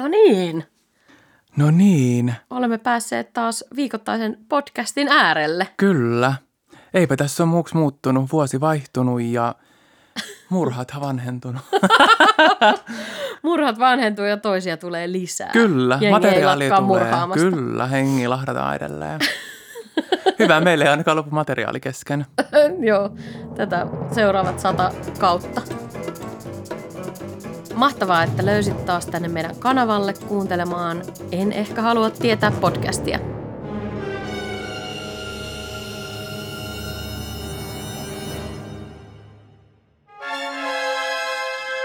No niin, No niin, olemme päässeet taas viikoittaisen podcastin äärelle. kyllä. Eipä tässä ole muuksi muuttunut. Vuosi vaihtunut ja murhat vanhentunut. Murhat vanhentuu ja toisia tulee lisää. Kyllä, Jengi materiaali tulee. murhaamasta. Kyllä, hengi lahdataan edelleen. Hyvä, meille ei ainakaan lopu materiaali kesken. Joo, tätä seuraavat sata kautta. Mahtavaa, että löysit taas tänne meidän kanavalle kuuntelemaan En ehkä halua tietää podcastia.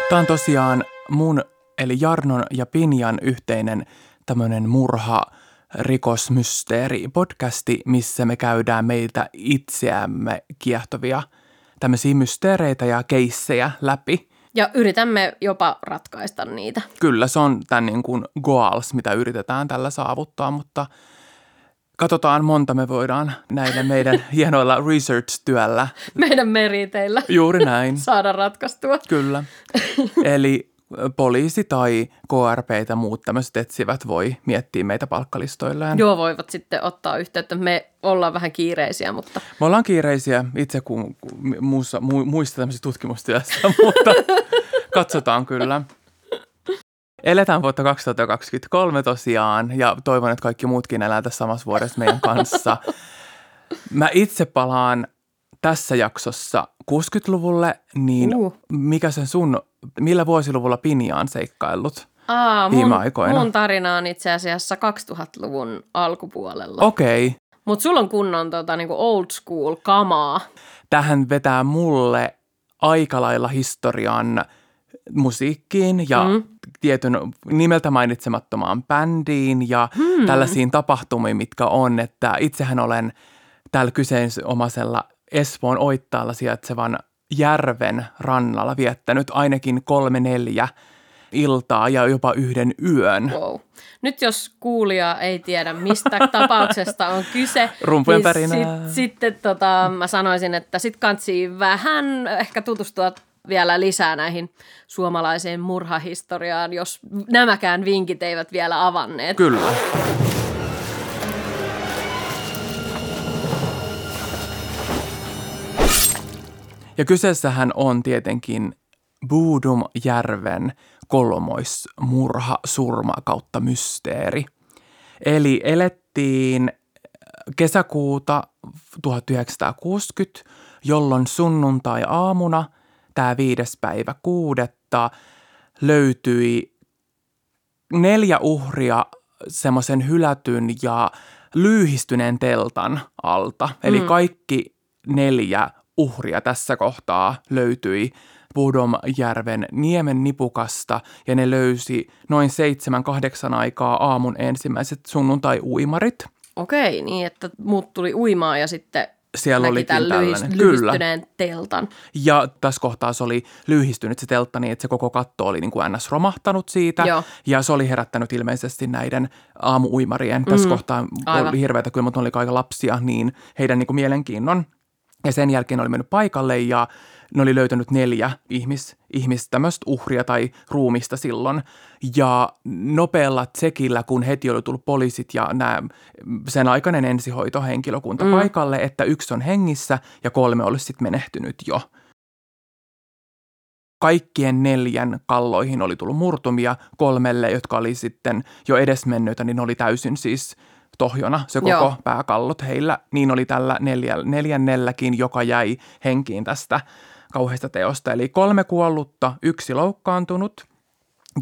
Tämä on tosiaan mun, eli Jarnon ja Pinjan yhteinen tämmöinen murha rikosmysteeri podcasti, missä me käydään meiltä itseämme kiehtovia tämmöisiä mysteereitä ja keissejä läpi. Ja yritämme jopa ratkaista niitä. Kyllä se on tämän niin kuin goals, mitä yritetään tällä saavuttaa, mutta katsotaan monta me voidaan näillä meidän hienoilla research-työllä. Meidän meriteillä Juuri näin. saada ratkaistua. Kyllä. Eli poliisi tai KRP tai muut tämmöiset etsivät voi miettiä meitä palkkalistoilleen. Joo, voivat sitten ottaa yhteyttä. Me ollaan vähän kiireisiä, mutta Me ollaan kiireisiä itse kuin muussa, mu, muista tämmöisistä tutkimustyössä, mutta katsotaan kyllä. Eletään vuotta 2023 tosiaan ja toivon, että kaikki muutkin elää tässä samassa vuodessa meidän kanssa. Mä itse palaan tässä jaksossa 60-luvulle, niin Uh. mikä sen sun, millä vuosiluvulla Pinja on seikkaillut? Aa, Viime mun, aikoina. mun tarina on itse asiassa 2000-luvun alkupuolella. Okei, okay. Mutta sulla on kunnon tota, niinku old school kamaa. tähän vetää mulle aika lailla historian musiikkiin ja mm. tietyn nimeltä mainitsemattomaan bändiin ja hmm. tällaisiin tapahtumiin, mitkä on, että itsehän olen täällä kyseenomaisella Espoon Oittaalla sijaitsevan järven rannalla viettänyt ainakin kolme neljä iltaa ja jopa yhden yön. Wow. Nyt jos kuulija ei tiedä, mistä tapauksesta on kyse, Rumpujen niin pärinää. sit, sitten tota, mä sanoisin, että sit kansi vähän ehkä tutustua vielä lisää näihin suomalaiseen murhahistoriaan, jos nämäkään vinkit eivät vielä avanneet. Kyllä. Kyseessähän on tietenkin Buudumjärven kolmoismurha, surma kautta mysteeri. Eli elettiin kesäkuuta 1960, jolloin sunnuntai-aamuna, tämä viides päivä kuudetta, löytyi neljä uhria semmoisen hylätyn ja lyyhistyneen teltan alta. Eli Mm. kaikki neljä uhria tässä kohtaa löytyi Pudomjärven niemen nipukasta ja ne löysi noin seitsemän kahdeksan aikaa aamun ensimmäiset sunnuntai-uimarit. Okei, niin että muut tuli uimaan ja sitten Siellä lyhis- tällainen. Kyllä. lyhistyneen teltan. Ja tässä kohtaa se oli lyhistynyt se teltta niin, että se koko katto oli niin kuin ns. romahtanut siitä. Joo. Ja se oli herättänyt ilmeisesti näiden aamuuimarien. Tässä Mm. kohtaa Aivan. oli hirveätä kyllä, mutta ne oli aika lapsia, niin heidän niin kuin mielenkiinnon. Ja sen jälkeen oli mennyt paikalle ja ne oli löytänyt neljä ihmis, ihmis tämmöistä uhria tai ruumista silloin. Ja nopealla tsekillä, kun heti oli tullut poliisit ja nämä, sen aikainen ensihoitohenkilökunta mm. paikalle, että yksi on hengissä ja kolme olisi sitten menehtynyt jo. Kaikkien neljän kalloihin oli tullut murtumia, kolmelle, jotka oli sitten jo edesmennyitä, niin ne oli täysin siis tohjona se koko Joo. Pääkallot heillä. Niin oli tällä neljä, neljännelläkin, joka jäi henkiin tästä kauheasta teosta. Eli kolme kuollutta, yksi loukkaantunut.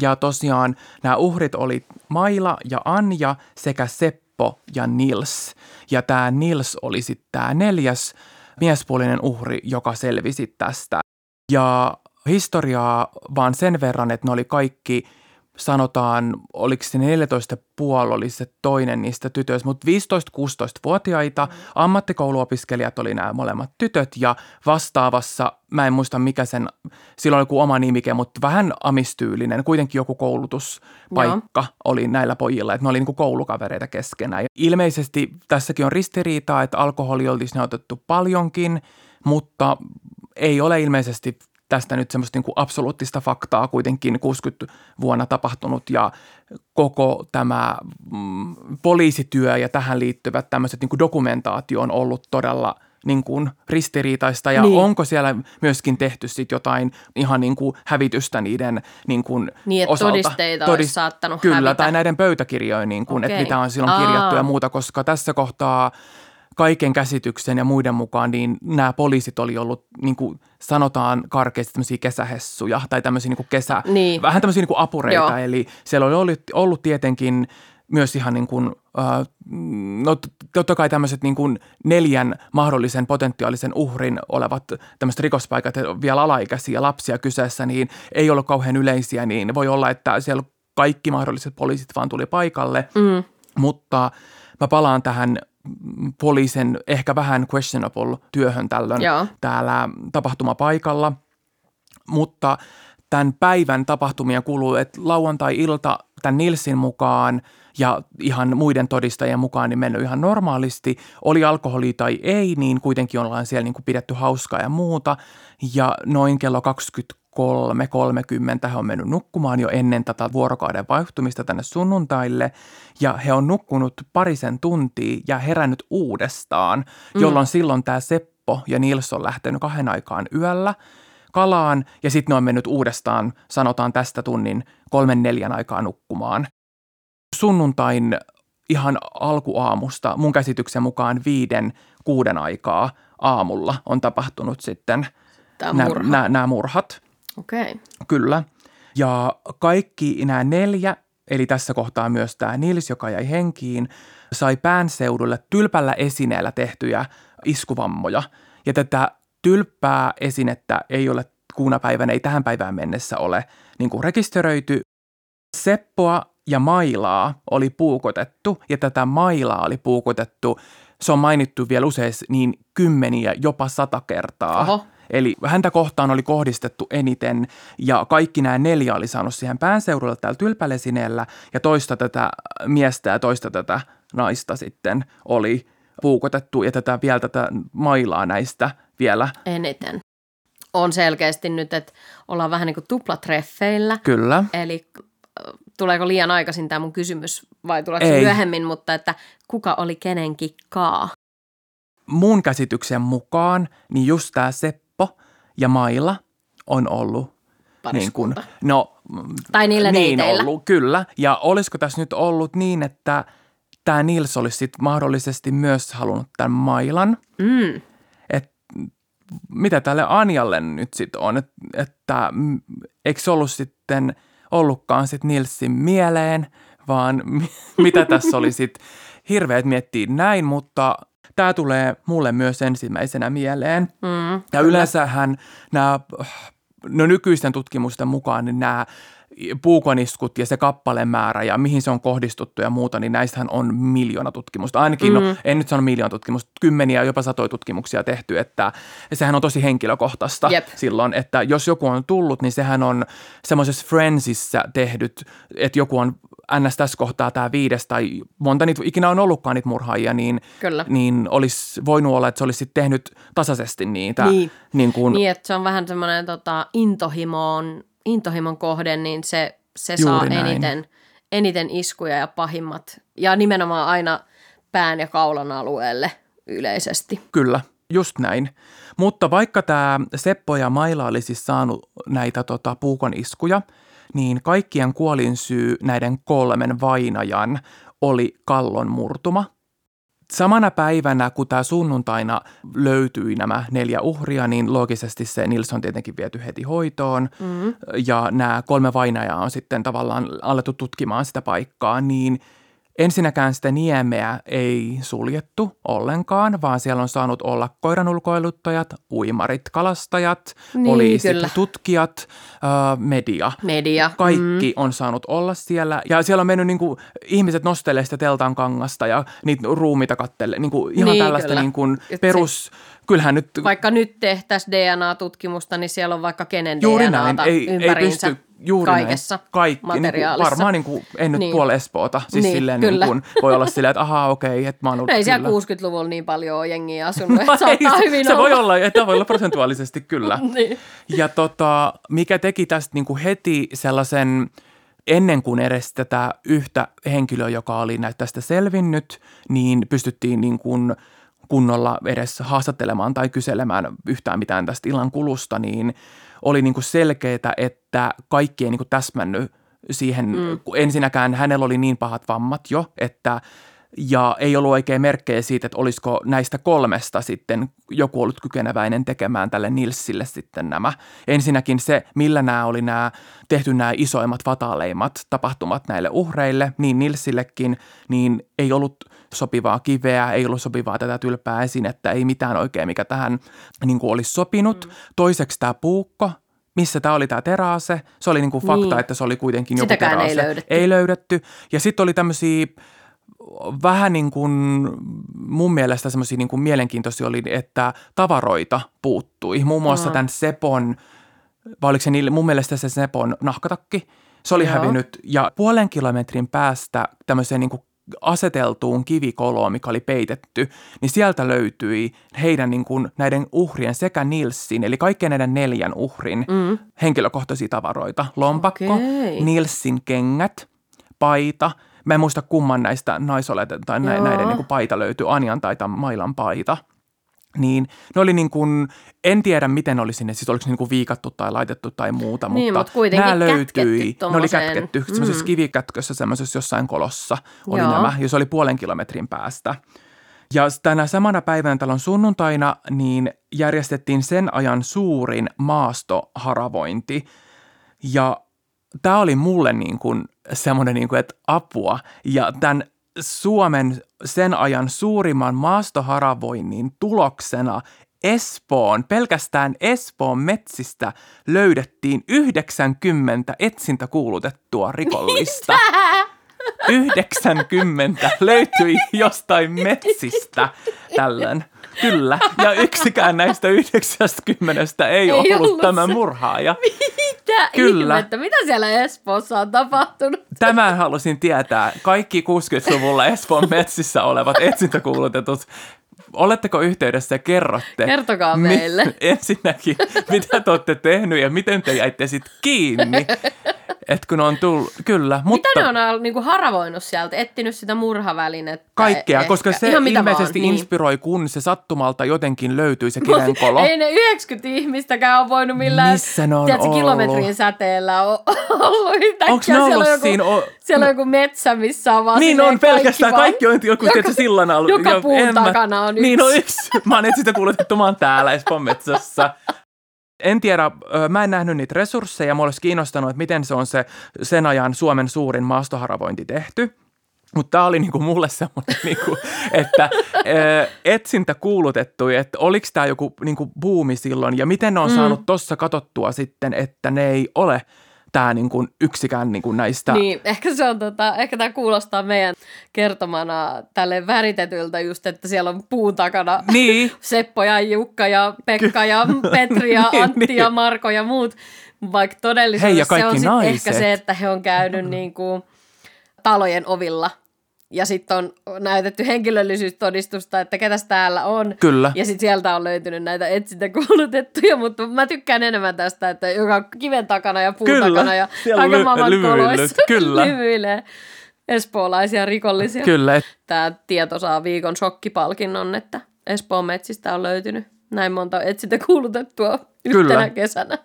Ja tosiaan nämä uhrit oli Maila ja Anja sekä Seppo ja Nils. Ja tämä Nils oli sitten tämä neljäs miespuolinen uhri, joka selvisi tästä. Ja historiaa vaan sen verran, että ne oli kaikki, sanotaan, oliko se 14 puoli oli se toinen niistä tytöistä, mutta 15-16-vuotiaita ammattikouluopiskelijat oli nämä molemmat tytöt ja vastaavassa, mä en muista mikä sen, silloin oli joku oma nimike, mutta vähän amistyylinen, kuitenkin joku koulutuspaikka Joo. oli näillä pojilla, että ne oli niin kuin koulukavereita keskenään. Ja ilmeisesti tässäkin on ristiriitaa, että alkoholi olisi ne otettu paljonkin, mutta ei ole ilmeisesti tästä nyt semmoista niin kuin absoluuttista faktaa kuitenkin 60 vuonna tapahtunut ja koko tämä mm, poliisityö ja tähän liittyvät tämmöiset niin kuin dokumentaatio on ollut todella niin kuin ristiriitaista ja niin. onko siellä myöskin tehty sit jotain ihan niin kuin hävitystä niiden niin kuin niin, että osalta. todisteita Todist- olisi saattanut Kyllä, hävitä. tai näiden pöytäkirjojen, niin kuin, että Okei. mitä on silloin Aa. kirjattu ja muuta, koska tässä kohtaa kaiken käsityksen ja muiden mukaan, niin nämä poliisit oli ollut, niin kuin sanotaan karkeasti, tämmöisiä kesähessuja tai tämmöisiä niin kuin kesä, Niin. vähän tämmöisiä niin kuin apureita. Joo. Eli siellä oli ollut, ollut tietenkin myös ihan niin kuin, äh, no totta kai tämmöiset niin kuin neljän mahdollisen potentiaalisen uhrin olevat tämmöiset rikospaikat, vielä alaikäisiä lapsia kyseessä, niin ei ollut kauhean yleisiä, niin voi olla, että siellä kaikki mahdolliset poliisit vaan tuli paikalle, Mm. mutta mä palaan tähän poliisin ehkä vähän questionable työhön tällöin Joo. täällä tapahtumapaikalla. Mutta tämän päivän tapahtumia kuluu, että lauantai-ilta tämän Nilsin mukaan ja ihan muiden todistajien mukaan niin mennyt ihan normaalisti. Oli alkoholi tai ei, niin kuitenkin ollaan siellä niin kuin pidetty hauskaa ja muuta. Ja noin kello 23.30 he on mennyt nukkumaan jo ennen tätä vuorokauden vaihtumista tänne sunnuntaille. Ja he on nukkunut parisen tuntia ja herännyt uudestaan, jolloin silloin tämä Seppo ja Nils on lähtenyt kahden aikaan yöllä kalaan ja sitten ne on mennyt uudestaan, sanotaan tästä tunnin kolmen neljän aikaa nukkumaan. Sunnuntain ihan alkuaamusta mun käsityksen mukaan viiden kuuden aikaa aamulla on tapahtunut sitten nämä, murha. nämä, nämä murhat. Okei. Okay. Kyllä. Ja kaikki nämä neljä, eli tässä kohtaa myös tämä Nils, joka jäi henkiin, sai päänseudulle tylpällä esineellä tehtyjä iskuvammoja. Ja tätä tylppää esinettä ei ole kuuna päivänä, ei tähän päivään mennessä ole niin kuin rekisteröity. Seppoa ja mailaa oli puukotettu, ja tätä mailaa oli puukotettu, se on mainittu vielä useissa niin kymmeniä, jopa sata kertaa. Oho. Eli häntä kohtaan oli kohdistettu eniten ja kaikki nämä neljä oli saanut siihen päänseudulle täällä tylpälesineellä ja toista tätä miestä ja toista tätä naista sitten oli puukotettu ja tätä vielä tätä mailaa näistä vielä. Eniten. On selkeästi nyt, että ollaan vähän niin kuin tuplatreffeillä. Kyllä. Eli äh, tuleeko liian aikaisin tämä mun kysymys vai tuleeko se Ei. myöhemmin, mutta että kuka oli kenenkin kaa? Mun käsityksen mukaan niin just tämä Seppo ja Maila on ollut niin kuin, Pariskunta. no Tai niillä niin neiteillä. ollut, kyllä. Ja olisiko tässä nyt ollut niin, että tämä Nils olisi sit mahdollisesti myös halunnut tämän Mailan? Mm. Et, mitä tälle Anjalle nyt sitten on, Et, että eikö se ollut sitten ollutkaan sitten Nilsin mieleen, vaan mi- mitä tässä oli sitten hirveät miettiä näin, mutta tämä tulee mulle myös ensimmäisenä mieleen. Mm. Ja yleensähän nämä, no nykyisten tutkimusten mukaan, niin nämä puukoniskut ja se kappalemäärä ja mihin se on kohdistuttu ja muuta, niin näistähän on miljoona tutkimusta. Ainakin, mm. no en nyt sano miljoona tutkimusta, kymmeniä, jopa satoja tutkimuksia tehty, että sehän on tosi henkilökohtaista Jep. silloin, että jos joku on tullut, niin sehän on semmoisessa Friendsissa tehdyt, että joku on ns. tässä kohtaa tämä viides tai monta niitä ikinä on ollutkaan niitä murhaajia, niin, Kyllä. niin olisi voinut olla, että se olisi sitten tehnyt tasaisesti niitä. Niin. Niin kuin, Niin, että se on vähän semmoinen tota, intohimon, intohimon kohde, niin se, se Juuri saa näin. eniten, eniten iskuja ja pahimmat. Ja nimenomaan aina pään ja kaulan alueelle yleisesti. Kyllä, just näin. Mutta vaikka tämä Seppo ja Maila oli siis saanut näitä tota, puukon iskuja, niin kaikkien kuolinsyy näiden kolmen vainajan oli kallon murtuma. Samana päivänä, kun tämä sunnuntaina löytyi nämä neljä uhria, niin loogisesti se Nils on tietenkin viety heti hoitoon. Mm. Ja nämä kolme vainajaa on sitten tavallaan alettu tutkimaan sitä paikkaa, niin ensinnäkään sitä niemeä ei suljettu ollenkaan, vaan siellä on saanut olla koiranulkoiluttajat, uimarit, kalastajat, Niin, poliisit, kyllä. tutkijat, äh, media. Media. Kaikki mm. on saanut olla siellä. Ja siellä on mennyt niin kuin, ihmiset nostelee sitä teltan kangasta ja niitä ruumita kattelee. Niin kuin, ihan Niin, tällaista kyllä. niin kuin, perus... Kyllähän nyt Vaikka nyt tehtäisiin DNA-tutkimusta, niin siellä on vaikka kenen Juuri DNAta näin. Ei, ei ympäriinsä. pysty Juuri Kaikessa näin. Kaikki. Niin kuin, materiaalissa. varmaan niin kuin, en nyt Niin. niin. puoli Espoota. Siis Niin, silleen niin kyllä. kuin, voi olla silleen, että ahaa okei, okay, että mä oon ollut ei siellä kyllä. 60-luvulla niin paljon jengiä asunut, että No ei, saattaa hyvin se olla. voi olla, että voi olla prosentuaalisesti kyllä. Niin. Ja tota, mikä teki tästä niin kuin heti sellaisen, ennen kuin edes tätä yhtä henkilöä, joka oli näitä tästä selvinnyt, niin pystyttiin niin kuin kunnolla edes haastattelemaan tai kyselemään yhtään mitään tästä illan kulusta, niin oli niin kuin selkeää, että kaikki ei niin kuin täsmännyt siihen, mm. ensinnäkään hänellä oli niin pahat vammat jo, että ja ei ollut oikein merkkejä siitä, että olisiko näistä kolmesta sitten joku ollut kykeneväinen tekemään tälle Nilsille sitten nämä. Ensinnäkin se, millä nämä oli nämä tehty nämä isoimmat fataaleimmat tapahtumat näille uhreille, niin Nilsillekin, niin ei ollut sopivaa kiveä, ei ollut sopivaa tätä tylpää esinettä, ei mitään oikein, mikä tähän niin kuin olisi sopinut. Mm. Toiseksi tämä puukko, missä tämä oli tämä teraase. Se oli niin kuin fakta, Niin. että se oli kuitenkin joku Sitäkään ei teraase. löydetty. Ei löydetty. Ja sitten oli tämmöisiä vähän niin kuin mun mielestä semmoisia niin kuin mielenkiintoisia oli, että tavaroita puuttui. Muun muassa Aha. tämän Sepon, vai oliko se niille, mun mielestä se Sepon nahkatakki, se oli Joo. hävinnyt. Ja puolen kilometrin päästä tämmöiseen niin kuin aseteltuun kivikoloon, mikä oli peitetty, niin sieltä löytyi heidän niin kuin, näiden uhrien sekä Nilsin, eli kaikkien näiden neljän uhrin mm. henkilökohtaisia tavaroita. Lompakko, Okei. Nilsin kengät, paita. Mä en muista kumman näistä naisoleten tai nä- näiden niin kuin paita löytyi, Anjan tai Mailan paita. Niin ne oli niin kuin, en tiedä miten oli sinne, siis oliko niin kuin viikattu tai laitettu tai muuta, Niin, mutta mut kuitenkin nämä löytyi, ne oli kätketty semmoisessa Mm. kivikätkössä semmoisessa jossain kolossa oli Joo. nämä, ja se oli puolen kilometrin päästä. Ja tänä samana päivänä talon sunnuntaina niin järjestettiin sen ajan suurin maastoharavointi. Ja tämä oli mulle niin kuin semmoinen, niin kuin, että apua. Ja tämän Suomen sen ajan suurimman maastoharavoinnin tuloksena Espoon, pelkästään Espoon metsistä löydettiin 90 etsintäkuulutettua rikollista. 90 löytyi jostain metsistä tällöin. Kyllä. Ja yksikään näistä 90 ei, Ei ollut, ollut tämä se. murhaaja. Mitä Kyllä. ihmettä? Mitä siellä Espoossa on tapahtunut? Tämän halusin tietää. Kaikki 60-luvulla Espoon metsissä olevat etsintäkuulutetut. Oletteko yhteydessä ja kerrotte? Kertokaa mi- meille. Ensinnäkin, mitä te olette tehnyt ja miten te jäitte sitten kiinni. Et kun on tullut, kyllä. Mutta Mitä ne on niinku haravoinut sieltä, etsinyt sitä murhavälinettä? Kaikkea, ehkä? koska se Ihan ilmeisesti vaan, niin. inspiroi, kun se sattumalta jotenkin löytyi se Mut kivenkolo. Ei ne 90 ihmistäkään ole voinut millään Missä ne on tiedätkö, ollut? kilometrin säteellä o- ollut yhtäkkiä. Onks ne siellä, ollut on joku, siinä o- siellä on joku metsä, missä on vaan Niin on, pelkästään vaan- kaikki on joku joka, sillan alla. joka Jo, puun takana on Niin yksi. on yksi. Mä oon etsintä kuulutettu, mä oon täällä Espoon metsässä. En tiedä, mä en nähnyt niitä resursseja, mua olisi kiinnostanut, että miten se on se sen ajan Suomen suurin maastoharavointi tehty. Mutta tämä oli niinku mulle semmoinen, niinku, että etsintä kuulutettu, että oliko tämä joku niinku buumi silloin ja miten ne on Mm. saanut tuossa katottua sitten, että ne ei ole tämä niinku yksikään niinku näistä Niin, ehkä se on tota, ehkä tämä kuulostaa meidän kertomana tälle väritetyltä just, että siellä on puun takana Niin, Seppo ja Jukka ja Pekka ja Petri ja Niin, Antti niin. ja Marko ja muut. Vaikka todellisuudessa Hei, ja se on sit naiset. ehkä se, että he on käynyt niinku talojen ovilla ja sitten on näytetty henkilöllisyystodistusta, että ketäs täällä on. Kyllä. Ja sitten sieltä on löytynyt näitä etsintäkuulutettuja, mutta mä tykkään enemmän tästä, että joka on kiven takana ja puun Kyllä. takana ja kaiken ly- maailman koloissa Kyllä. lyvyilee espoolaisia rikollisia. kyllä, Tämä tieto saa viikon shokkipalkinnon, että Espoon metsistä on löytynyt näin monta etsintäkuulutettua yhtenä Kyllä. kesänä.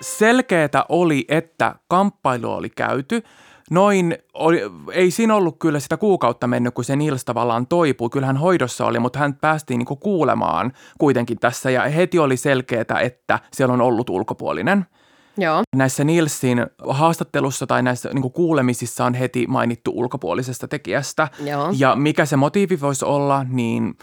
Selkeätä oli, että kamppailu oli käyty. Noin, oli, ei siinä ollut kyllä sitä kuukautta mennyt, kun se Nils tavallaan toipui. Kyllä hän hoidossa oli, mutta hän päästiin niinku kuulemaan kuitenkin tässä ja heti oli selkeätä, että siellä on ollut ulkopuolinen. Joo. Näissä Nilsin haastattelussa tai näissä niin kuulemisissa on heti mainittu ulkopuolisesta tekijästä. Joo. Ja mikä se motiivi voisi olla, niin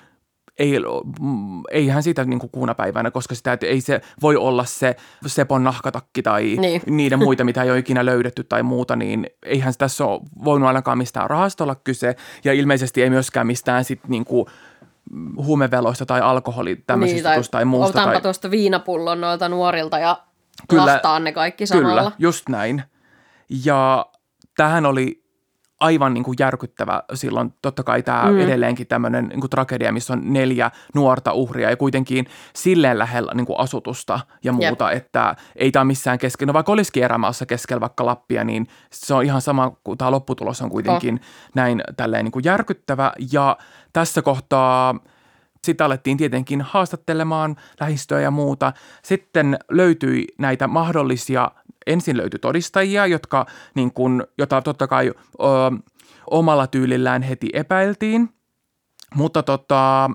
ei, mm, eihän siitä niin kuin kuuna päivänä, koska sitä, että ei se voi olla se Sepon nahkatakki tai Niin. niiden muita, mitä ei ole ikinä löydetty tai muuta, niin eihän tässä ole voinut ainakaan mistään rahasta olla kyse ja ilmeisesti ei myöskään mistään sit niin kuin huumeveloista tai alkoholi tämmöisistä niin, tai, tai muusta. Otanpa tai... tuosta viinapullon noilta nuorilta ja kyllä, ne kaikki samalla. Kyllä, just näin. Ja tähän oli aivan niin kuin järkyttävä silloin. Totta kai tämä mm. edelleenkin tämmöinen niin kuin tragedia, missä on neljä nuorta uhria ja kuitenkin silleen lähellä niin kuin asutusta ja muuta, Jep. että ei tämä missään keskellä. No vaikka olisikin erämaassa keskellä vaikka Lappia, niin se on ihan sama kuin tämä lopputulos on kuitenkin oh. näin tälleen niin kuin järkyttävä. Ja tässä kohtaa sitten alettiin tietenkin haastattelemaan lähistöä ja muuta. Sitten löytyi näitä mahdollisia ensin löytyi todistajia, jotka, niin kun, jota totta kai ö, omalla tyylillään heti epäiltiin, mutta tota,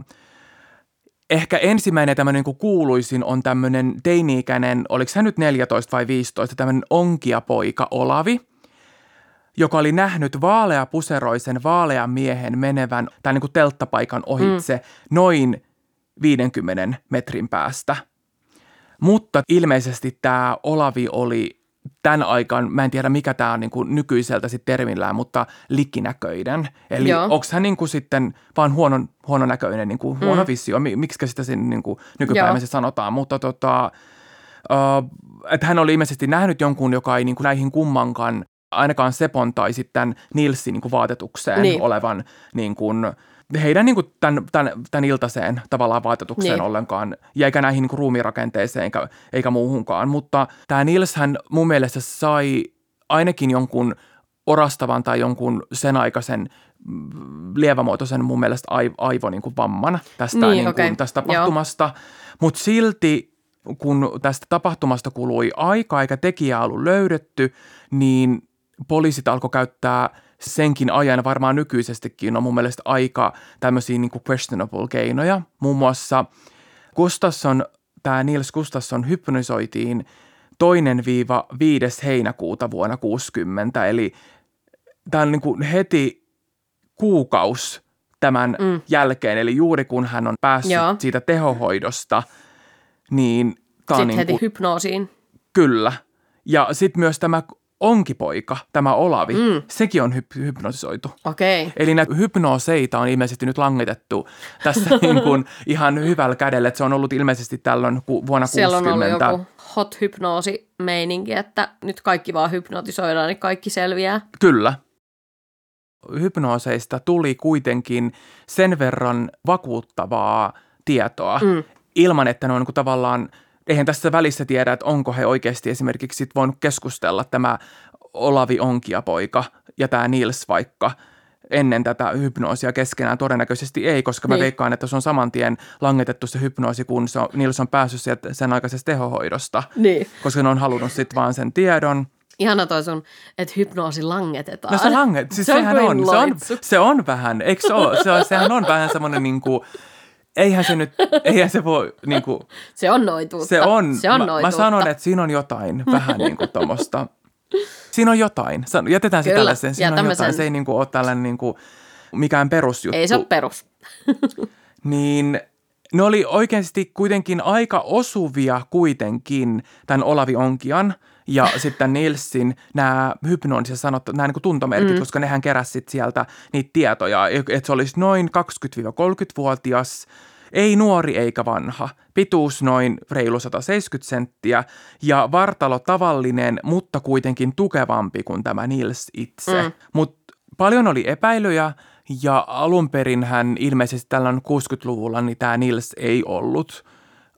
ehkä ensimmäinen tämmöinen niin kuuluisin on tämmöinen teini-ikäinen, oliko hän nyt 14 vai 15, tämmöinen onkiapoika Olavi, joka oli nähnyt vaalea puseroisen vaalean miehen menevän tämän niin kuin telttapaikan ohitse mm. noin 50 metrin päästä. Mutta ilmeisesti tämä Olavi oli tämän aikaan, mä en tiedä mikä tämä on niin kuin nykyiseltä sitten termillään, mutta likinäköinen. Eli onko hän niin kuin sitten vaan huonon, huononäköinen, niin kuin huono mm. visio, miksi sitä sen niin kuin nykypäiväisesti sanotaan, mutta tota, uh, että hän oli ilmeisesti nähnyt jonkun, joka ei niin kuin näihin kummankaan ainakaan Sepon tai sitten Nilsin niin kuin vaatetukseen niin. olevan niin kuin, heidän niin kuin tämän, tämän, tämän iltaiseen tavallaan vaatetukseen niin. ollenkaan, ja eikä näihin niin kuin ruumirakenteeseen eikä, eikä muuhunkaan. Mutta tämä Nils hän mun mielestä sai ainakin jonkun orastavan tai jonkun sen aikaisen mm, lievämuotoisen mun mielestä aivo niin kuin vamman tästä, niin, niin kuin, okay. tästä tapahtumasta. Mutta silti kun tästä tapahtumasta kului aika eikä tekijää ollut löydetty, niin poliisit alkoi käyttää – senkin ajan varmaan nykyisestikin on mun mielestä aika tämmöisiä niin kuin questionable keinoja. Muun muassa Gustafsson, tämä Nils Gustafsson hypnosoitiin toinen viiva 5. heinäkuuta vuonna 60, eli tämä on niin kuin heti kuukaus tämän mm. jälkeen, eli juuri kun hän on päässyt Joo. siitä tehohoidosta, niin on niin heti kuin, hypnoosiin. Kyllä. Ja sitten myös tämä onkipoika, tämä Olavi, mm. sekin on hyp- hypnotisoitu. Okay. Eli näitä hypnooseita on ilmeisesti nyt langitettu tässä niin kuin ihan hyvällä kädellä, että se on ollut ilmeisesti tällöin ku- vuonna Siellä 60. Siellä on ollut joku hot hypnoosi meininki, että nyt kaikki vaan hypnotisoidaan, niin kaikki selviää. Kyllä. Hypnooseista tuli kuitenkin sen verran vakuuttavaa tietoa, mm. ilman että ne on niin tavallaan – eihän tässä välissä tiedä, että onko he oikeasti esimerkiksi sit voinut keskustella tämä Olavi Onkia poika ja tämä Nils vaikka ennen tätä hypnoosia keskenään. Todennäköisesti ei, koska niin. mä veikkaan, että se on saman tien langetettu se hypnoosi, kun se on, Nils on päässyt sieltä sen aikaisesta tehohoidosta. Niin. Koska ne on halunnut sitten vaan sen tiedon. Ihana toi sun, että hypnoosi langetetaan. No se langet, siis se sehän on, se on, se on vähän, eikö se ole? Se on, sehän on vähän semmoinen niin kuin, eihän se nyt, eihän se voi niin kuin, Se on noituutta. Se on, se on mä, mä sanon, että siinä on jotain vähän niin kuin tuommoista. Siinä on jotain. Jätetään se tällaisen. Siinä on jotain. Sen. Se ei niin kuin ole tällainen niin kuin, mikään perusjuttu. Ei se ole perus. niin ne oli oikeasti kuitenkin aika osuvia kuitenkin tämän Olavi Onkian ja sitten Nilsin nämä hypnoonisia sanottu, nämä niin tuntomerkit, mm. koska nehän keräsit sieltä niitä tietoja, että se olisi noin 20-30-vuotias, ei nuori eikä vanha, pituus noin reilu 170 senttiä ja vartalo tavallinen, mutta kuitenkin tukevampi kuin tämä Nils itse. Mm. Mutta paljon oli epäilyjä ja alun perin hän ilmeisesti tällä 60-luvulla niin tämä Nils ei ollut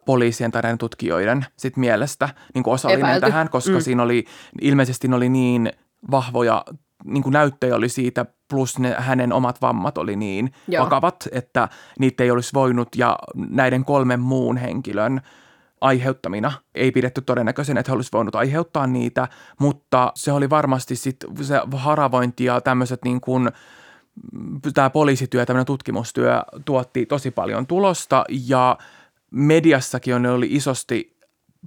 poliisien tai tutkijoiden sit mielestä niin kuin osallinen Epäilty. tähän, koska mm. siinä oli ilmeisesti ne oli niin vahvoja niin kuin näyttöjä oli siitä, plus ne, hänen omat vammat oli niin Joo. vakavat, että niitä ei olisi voinut ja näiden kolmen muun henkilön aiheuttamina ei pidetty todennäköisen, että he olisivat voinut aiheuttaa niitä, mutta se oli varmasti sitten se haravointi ja tämmöiset niin kuin – tämä poliisityö, tämmöinen tutkimustyö tuotti tosi paljon tulosta ja mediassakin on, oli isosti,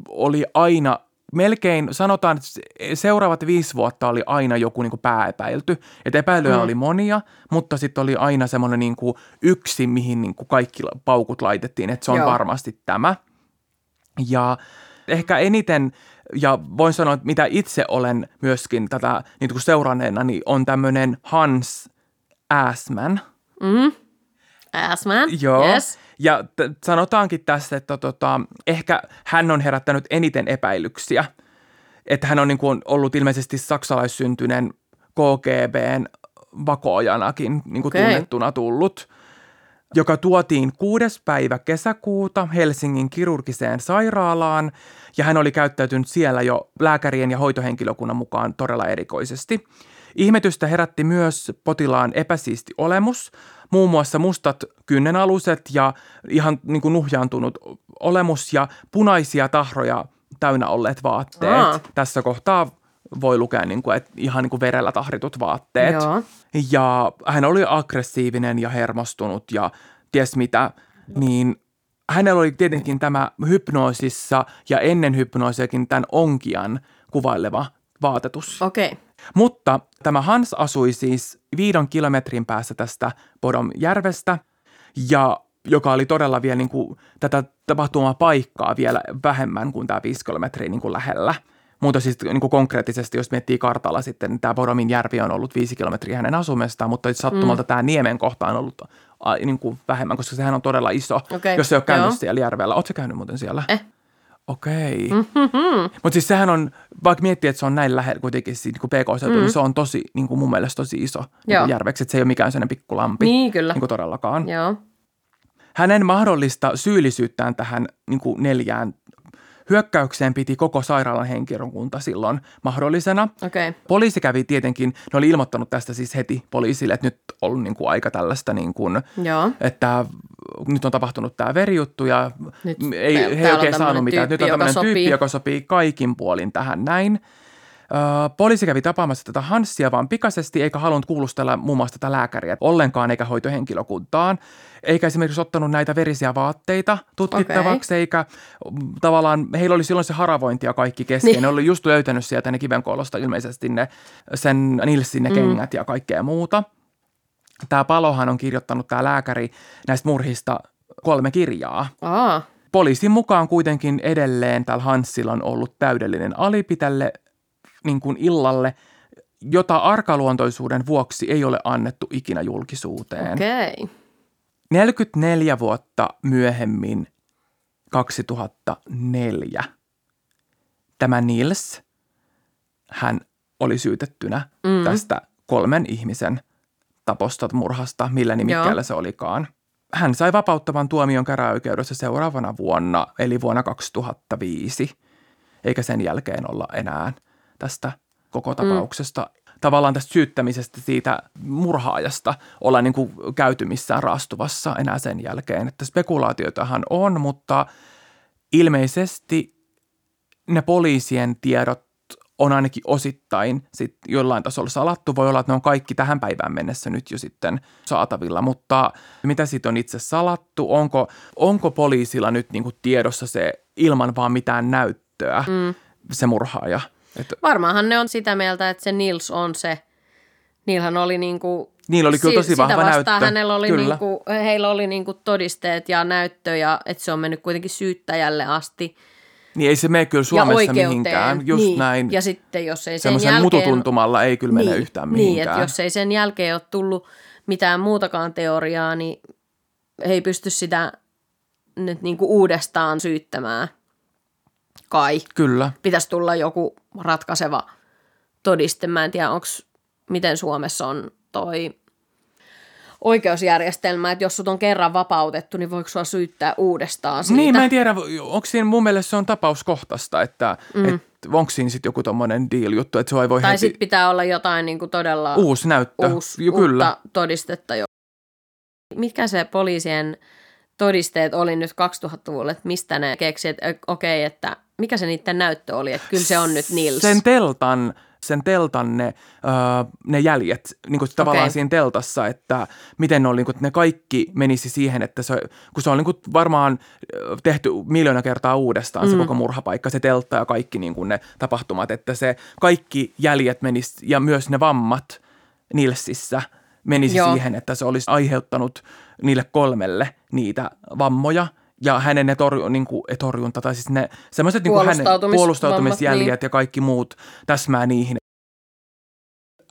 oli aina melkein, sanotaan, että seuraavat viisi vuotta oli aina joku niin kuin pääepäilty. Että epäilyjä mm. oli monia, mutta sitten oli aina semmoinen niin kuin yksi, mihin niin kuin kaikki paukut laitettiin, että se on Joo. varmasti tämä. Ja ehkä eniten, ja voin sanoa, että mitä itse olen myöskin tätä niin kuin seuranneena, niin on tämmöinen Hans Assman. Mm. Ass man. Joo. Yes. Ja t- sanotaankin tässä, että tota, ehkä hän on herättänyt eniten epäilyksiä. Että hän on niin kuin ollut ilmeisesti saksalaissyntyneen KGBn vakoojanakin niin kuin Okei. tunnettuna tullut, joka tuotiin kuudes päivä kesäkuuta Helsingin kirurgiseen sairaalaan, ja hän oli käyttäytynyt siellä jo lääkärien ja hoitohenkilökunnan mukaan todella erikoisesti. Ihmetystä herätti myös potilaan epäsiisti olemus, muun muassa mustat kynnenaluset ja ihan niin kuin nuhjaantunut olemus ja punaisia tahroja täynnä olleet vaatteet. Aa. Tässä kohtaa voi lukea niin kuin, että ihan niin kuin verellä tahritut vaatteet. Joo. Ja hän oli aggressiivinen ja hermostunut ja ties mitä, niin hänellä oli tietenkin tämä hypnoosissa ja ennen hypnoosiakin tämän onkian kuvaileva vaatetus. Okei. Okay. Mutta tämä Hans asui siis viidon kilometrin päässä tästä Bodom-järvestä, ja joka oli todella vielä niin kuin, tätä tapahtumaa paikkaa vielä vähemmän kuin tämä viisi kilometriä niin kuin lähellä. Mutta siis niin kuin konkreettisesti, jos miettii kartalla sitten, niin tämä Bodomin järvi on ollut viisi kilometriä hänen asumestaan, mutta sattumalta mm. tämä niemen kohta on ollut niin kuin vähemmän, koska sehän on todella iso, Okei, jos ei ole käynyt joo. siellä järvellä. Oletko käynyt muuten siellä? Eh. Okei. Mm-hmm. Mutta siis sehän on, vaikka miettii, että se on näin lähellä kuitenkin siitä, niin PK-seutu, mm. niin se on tosi, niin kuin mun mielestä tosi iso niin järveksi, että se ei ole mikään sellainen pikkulampi. Niin, kyllä. Niin kuin todellakaan. Joo. Hänen mahdollista syyllisyyttään tähän niin kuin neljään hyökkäykseen piti koko sairaalan henkilökunta silloin mahdollisena. Okay. Poliisi kävi tietenkin, ne oli ilmoittanut tästä siis heti poliisille, että nyt on niin kuin aika tällaista, niin kuin, Joo. että nyt on tapahtunut tämä verijuttu ja Nyt ei, he ei oikein saanut mitään. Nyt on tämmöinen tyyppi, joka sopii kaikin puolin tähän näin. Poliisi kävi tapaamassa tätä Hanssia vaan pikaisesti, eikä halunnut kuulustella muun muassa tätä lääkäriä ollenkaan, eikä hoitohenkilökuntaan. Eikä esimerkiksi ottanut näitä verisiä vaatteita tutkittavaksi, okay. eikä mm, tavallaan, heillä oli silloin se haravointi ja kaikki kesken. Niin. Ne oli just löytänyt sieltä ne kivenkoolosta ilmeisesti ne, sen Nilsin ne kengät ja kaikkea muuta. Tämä Palohan on kirjoittanut, tämä lääkäri, näistä murhista kolme kirjaa. Aa. Poliisin mukaan kuitenkin edelleen tällä Hanssilla on ollut täydellinen alibi tälle niin kuin illalle, jota arkaluontoisuuden vuoksi ei ole annettu ikinä julkisuuteen. Okay. 44 vuotta myöhemmin, 2004, tämä Nils, hän oli syytettynä mm. tästä kolmen ihmisen taposta, murhasta, millä nimikkeellä Joo. se olikaan. Hän sai vapauttavan tuomion käräoikeudessa seuraavana vuonna, eli vuonna 2005, eikä sen jälkeen olla enää tästä koko tapauksesta, mm. tavallaan tästä syyttämisestä siitä murhaajasta olla niin kuin käyty missään raastuvassa enää sen jälkeen. Että spekulaatioitahan on, mutta ilmeisesti ne poliisien tiedot on ainakin osittain sit jollain tasolla salattu. Voi olla, että ne on kaikki tähän päivään mennessä nyt jo sitten saatavilla, mutta mitä siitä on itse salattu? Onko, onko poliisilla nyt niinku tiedossa se ilman vaan mitään näyttöä, mm. se murhaaja? Et, Varmaanhan ne on sitä mieltä, että se Nils on se. Niillähän oli niinku... Niillä oli kyllä si- tosi vahva sitä vastaan näyttö. Hänellä oli Kyllä. niinku, heillä oli niinku todisteet ja näyttö ja että se on mennyt kuitenkin syyttäjälle asti. niin ei se mene kyllä Suomessa mihinkään, just niin. näin. Ja sitten jos ei sen jälkeen... mututuntumalla ei kyllä mene niin, yhtään Niin, mihinkään. että jos ei sen jälkeen ole tullut mitään muutakaan teoriaa, niin ei pysty sitä nyt niinku uudestaan syyttämään. Kai. Kyllä. Pitäisi tulla joku ratkaiseva todiste. Mä en tiedä, onks, miten Suomessa on toi oikeusjärjestelmä, että jos sut on kerran vapautettu, niin voiko sua syyttää uudestaan siitä? Niin, mä en tiedä, onko siinä mun mielestä se on tapauskohtaista, että mm. et, onko siinä sitten joku tommonen deal-juttu, että se ei voi tai heti sitten pitää olla jotain niin kuin todella uusi näyttö. uusi, jo, kyllä. todistetta jo. Mitkä se poliisien todisteet oli nyt 2000-luvulla, että mistä ne keksi, että okei, että mikä se niiden näyttö oli, että kyllä se on nyt Nils. Sen teltan, sen teltan ne, öö, ne jäljet, niin kuin tavallaan Okei. siinä teltassa, että miten ne oli, niin kuin, että ne kaikki menisi siihen, että se, kun se on niin kuin varmaan tehty miljoona kertaa uudestaan mm. se koko murhapaikka, se teltta ja kaikki niin kuin ne tapahtumat, että se kaikki jäljet menisi ja myös ne vammat Nilsissä menisi Joo. siihen, että se olisi aiheuttanut niille kolmelle niitä vammoja ja hänen ne torju, niin kuin, ei torjunta, tai siis ne semmoiset niin kuin hänen Puolustautumis- puolustautumisjäljet niin. ja kaikki muut täsmää niihin.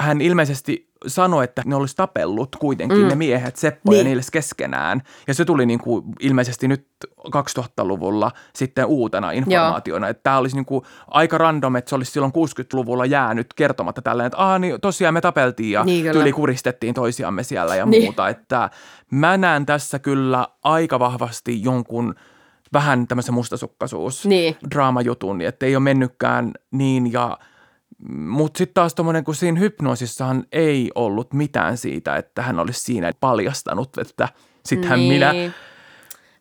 Hän ilmeisesti sanoi, että ne olisi tapellut kuitenkin mm. ne miehet, Seppo niin. ja Nils keskenään. Ja se tuli niin kuin ilmeisesti nyt 2000-luvulla sitten uutena informaationa. Joo. Että tämä olisi niin kuin aika random, että se olisi silloin 60-luvulla jäänyt kertomatta tälleen, että Aa, niin tosiaan me tapeltiin ja niin, tyli kuristettiin toisiamme siellä ja niin. muuta. Että mä näen tässä kyllä aika vahvasti jonkun vähän tämmöisen mustasukkaisuus niin. draamajutun, että ei ole mennytkään niin ja – mutta sitten taas tuommoinen, kun siinä hypnoosissahan ei ollut mitään siitä, että hän olisi siinä paljastanut, että sittenhän niin. minä...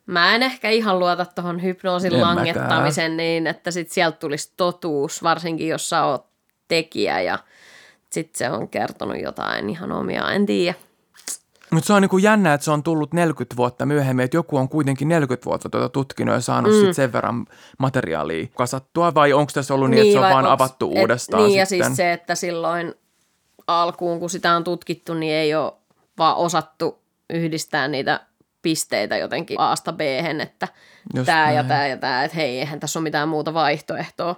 Mä en ehkä ihan luota tuohon hypnoosin en langettamisen mäkään. niin, että sitten sieltä tulisi totuus, varsinkin jos sä oot tekijä ja sitten se on kertonut jotain ihan omia, en tiedä. Mutta se on niinku jännä, että se on tullut 40 vuotta myöhemmin, että joku on kuitenkin 40 vuotta tuota tutkinut ja saanut mm. sit sen verran materiaalia kasattua, vai onko tässä ollut niin, niin että se on vaan avattu et, uudestaan Niin, sitten? ja siis se, että silloin alkuun, kun sitä on tutkittu, niin ei ole vaan osattu yhdistää niitä pisteitä jotenkin A-sta b että tämä ja tämä ja tämä, että hei, eihän tässä ole mitään muuta vaihtoehtoa.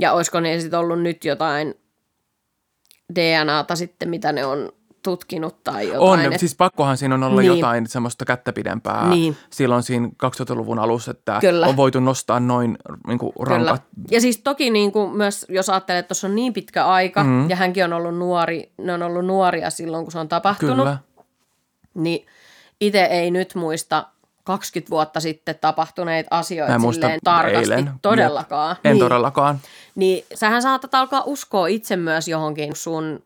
Ja olisiko ne sitten ollut nyt jotain DNAta sitten, mitä ne on tutkinut tai jotain. On, et... siis pakkohan siinä on olla niin. jotain semmoista kättä pidempää niin. silloin siinä 2000-luvun alussa, että Kyllä. on voitu nostaa noin niin kuin rankat. Kyllä. Ja siis toki niin kuin myös, jos ajattelee, että tuossa on niin pitkä aika mm. ja hänkin on ollut nuori, ne on ollut nuoria silloin, kun se on tapahtunut, Kyllä. niin itse ei nyt muista 20 vuotta sitten tapahtuneita asioita silleen tarkasti eilen. todellakaan. En niin. todellakaan. Niin sähän saatat alkaa uskoa itse myös johonkin sun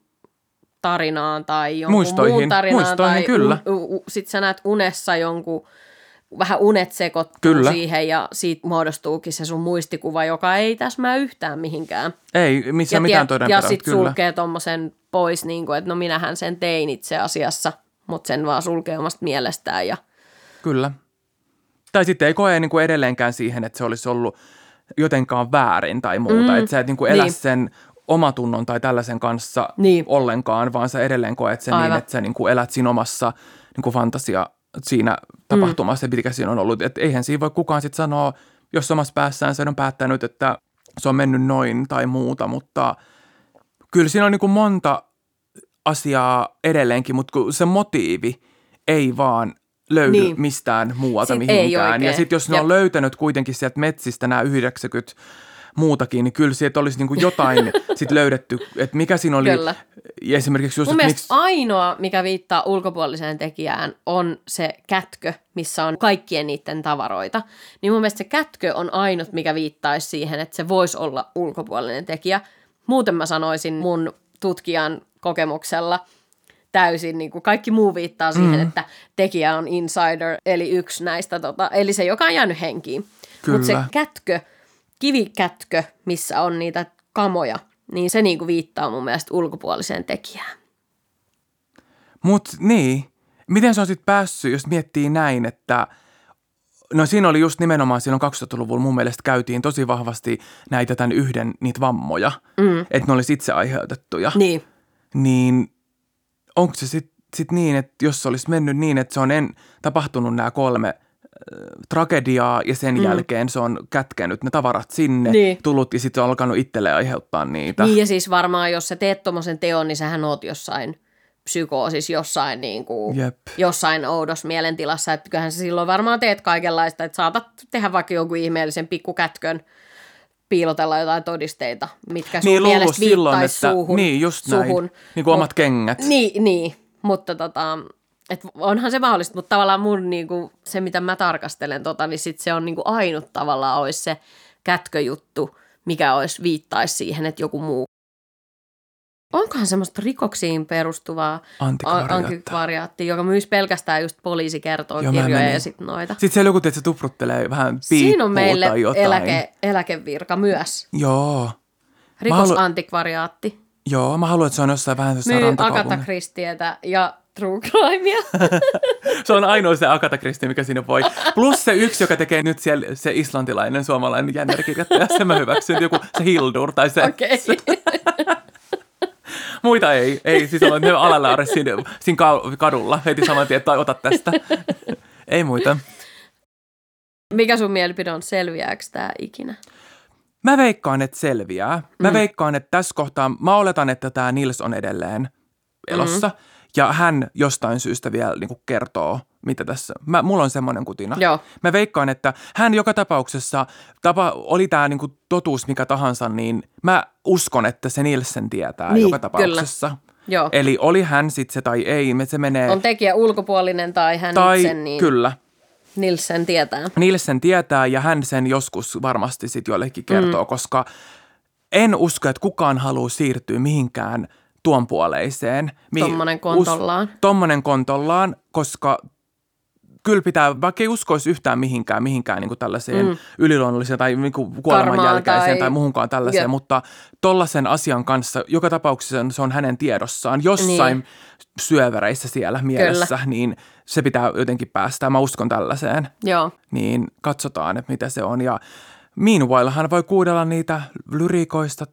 tarinaan tai jonkun Muistoihin. muun tarinaan. Muistoihin, tai kyllä. Sitten sä näet unessa jonkun, vähän unet sekoittuu kyllä. siihen ja siitä muodostuukin se sun muistikuva, joka ei täsmää yhtään mihinkään. Ei, missä ja mitään toden Ja sitten sulkee tommosen pois, niin kuin, että no minähän sen tein itse asiassa, mutta sen vaan sulkee omasta mielestään. Ja... Kyllä. Tai sitten ei koe niin kuin edelleenkään siihen, että se olisi ollut jotenkaan väärin tai muuta. Mm, että sä et niin kuin elä niin. sen omatunnon tai tällaisen kanssa niin. ollenkaan, vaan sä edelleen koet sen niin, Aivan. niin, että sä niin kuin elät siinä omassa niin kuin fantasia siinä tapahtumassa, mm. mikä siinä on ollut. Että eihän siinä voi kukaan sitten sanoa, jos omassa päässään sen on päättänyt, että se on mennyt noin tai muuta, mutta kyllä siinä on niin kuin monta asiaa edelleenkin, mutta kun se motiivi ei vaan löydy niin. mistään muualta Sit mihinkään. Ja sitten jos ne ja... on löytänyt kuitenkin sieltä metsistä nämä 90 muutakin, niin kyllä sieltä olisi niin kuin jotain sit löydetty, että mikä siinä oli kyllä. esimerkiksi just, Mun miksi... ainoa, mikä viittaa ulkopuoliseen tekijään, on se kätkö, missä on kaikkien niiden tavaroita. Niin mun mielestä se kätkö on ainut, mikä viittaisi siihen, että se voisi olla ulkopuolinen tekijä. Muuten mä sanoisin mun tutkijan kokemuksella täysin, niin kuin kaikki muu viittaa siihen, mm. että tekijä on insider, eli yksi näistä, tota, eli se, joka on jäänyt henkiin. Mutta se kätkö kivikätkö, missä on niitä kamoja, niin se niinku viittaa mun mielestä ulkopuoliseen tekijään. Mut niin, miten se on sitten päässyt, jos miettii näin, että No siinä oli just nimenomaan silloin 2000-luvulla mun mielestä käytiin tosi vahvasti näitä tämän yhden niitä vammoja, mm. että ne olisi itse aiheutettuja. Niin. Niin onko se sitten sit niin, että jos se olisi mennyt niin, että se on en, tapahtunut nämä kolme – tragediaa ja sen mm. jälkeen se on kätkenyt ne tavarat sinne, niin. tullut ja sitten on alkanut itselleen aiheuttaa niitä. Niin ja siis varmaan, jos sä teet tuommoisen teon, niin sähän oot jossain psykoosis, jossain, niin kuin, jossain oudossa mielentilassa, että kyllähän sä silloin varmaan teet kaikenlaista, että saatat tehdä vaikka jonkun ihmeellisen pikkukätkön, piilotella jotain todisteita, mitkä sun niin, mielestä silloin, että, suuhun. Niin, just näin. Suhun. Niin kuin omat kengät. Niin, niin. mutta tota, et onhan se mahdollista, mutta tavallaan mun niinku, se, mitä mä tarkastelen, tota, niin sit se on niinku ainut tavallaan olisi se kätköjuttu, mikä olisi viittaisi siihen, että joku muu. Onkohan semmoista rikoksiin perustuvaa antikvariaattia, joka myys pelkästään just poliisi kertoo Joo, kirjoja ja sitten noita. Sitten siellä joku, että se tupruttelee vähän Siinä on meille jotain. Eläke, eläkevirka myös. Joo. Rikosantikvariaatti. Halu... Joo, mä haluan, että se on jossain vähän jossain Myy Agatha Christietä ja true crimea. se on ainoa se Agatha Christie, mikä siinä voi. Plus se yksi, joka tekee nyt siellä se islantilainen suomalainen jännärikirjoittaja. Sen mä hyväksyn. Joku se Hildur tai se. Okei. Okay. Muita ei. Ei, siis on ne alalaare siinä, siinä kadulla. Heti saman tien, että ota tästä. ei muita. Mikä sun mielipide on, selviääkö tämä ikinä? Mä veikkaan, että selviää. Mä mm. veikkaan, että tässä kohtaa, mä oletan, että tämä Nils on edelleen elossa. Mm-hmm. Ja hän jostain syystä vielä niin kuin kertoo, mitä tässä, mä, mulla on semmoinen kutina. Joo. Mä veikkaan, että hän joka tapauksessa, tapa, oli tämä niin kuin totuus mikä tahansa, niin mä uskon, että se Nielsen tietää Niin, joka tapauksessa. Joo. Eli oli hän sitten se tai ei, se menee... On tekijä ulkopuolinen tai hän tai itse, niin kyllä. Nilsen tietää. Nielsen tietää ja hän sen joskus varmasti sitten jollekin kertoo, mm. koska en usko, että kukaan haluaa siirtyä mihinkään tuon puoleiseen. Mi- Tommonen kontollaan. Us- tommonen kontollaan, koska kyllä pitää, vaikka ei uskoisi yhtään mihinkään, mihinkään niin kuin tällaiseen mm. yliluonnolliseen tai niin kuin kuoleman Karmaan jälkeiseen tai, tai- muuhunkaan tällaiseen, Jep. mutta tollaisen asian kanssa, joka tapauksessa se on hänen tiedossaan, jossain Niin. syövereissä siellä mielessä, niin se pitää jotenkin päästää. Mä uskon tällaiseen Joo. niin katsotaan, että mitä se on. Ja meanwhile hän voi kuudella niitä lyrikoista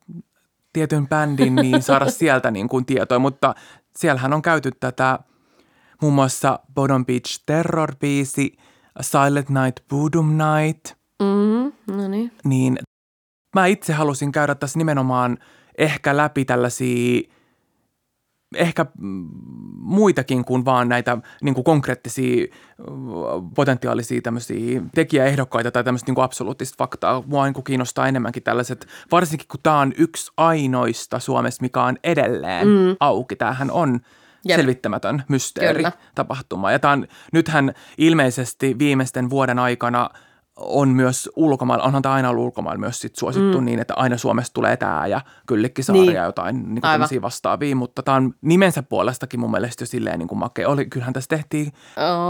tietyn bändin, niin saada sieltä niin kuin tietoa, mutta siellähän on käyty tätä muun muassa Bottom Beach Terror-biisi, Silent Night, Boodum Night, Mm, no niin. niin mä itse halusin käydä tässä nimenomaan ehkä läpi tällaisia ehkä muitakin kuin vaan näitä niin kuin konkreettisia potentiaalisia tämmöisiä tekijäehdokkaita tai tämmöistä niin kuin absoluuttista faktaa. Mua niin kuin kiinnostaa enemmänkin tällaiset, varsinkin kun tämä on yksi ainoista Suomessa, mikä on edelleen mm. auki. Tämähän on Jep. Selvittämätön mysteeri Kyllä. tapahtuma. Ja tämä on, nythän ilmeisesti viimeisten vuoden aikana on myös ulkomailla, onhan tämä aina ollut ulkomailla myös sit suosittu mm. niin, että aina Suomesta tulee tämä ja Kyllikkisaari Niin. niin. jotain niin Aivan. tämmöisiä vastaavia, mutta tämä on nimensä puolestakin mun mielestä jo silleen niin kuin makea. Oli, kyllähän tässä tehtiin,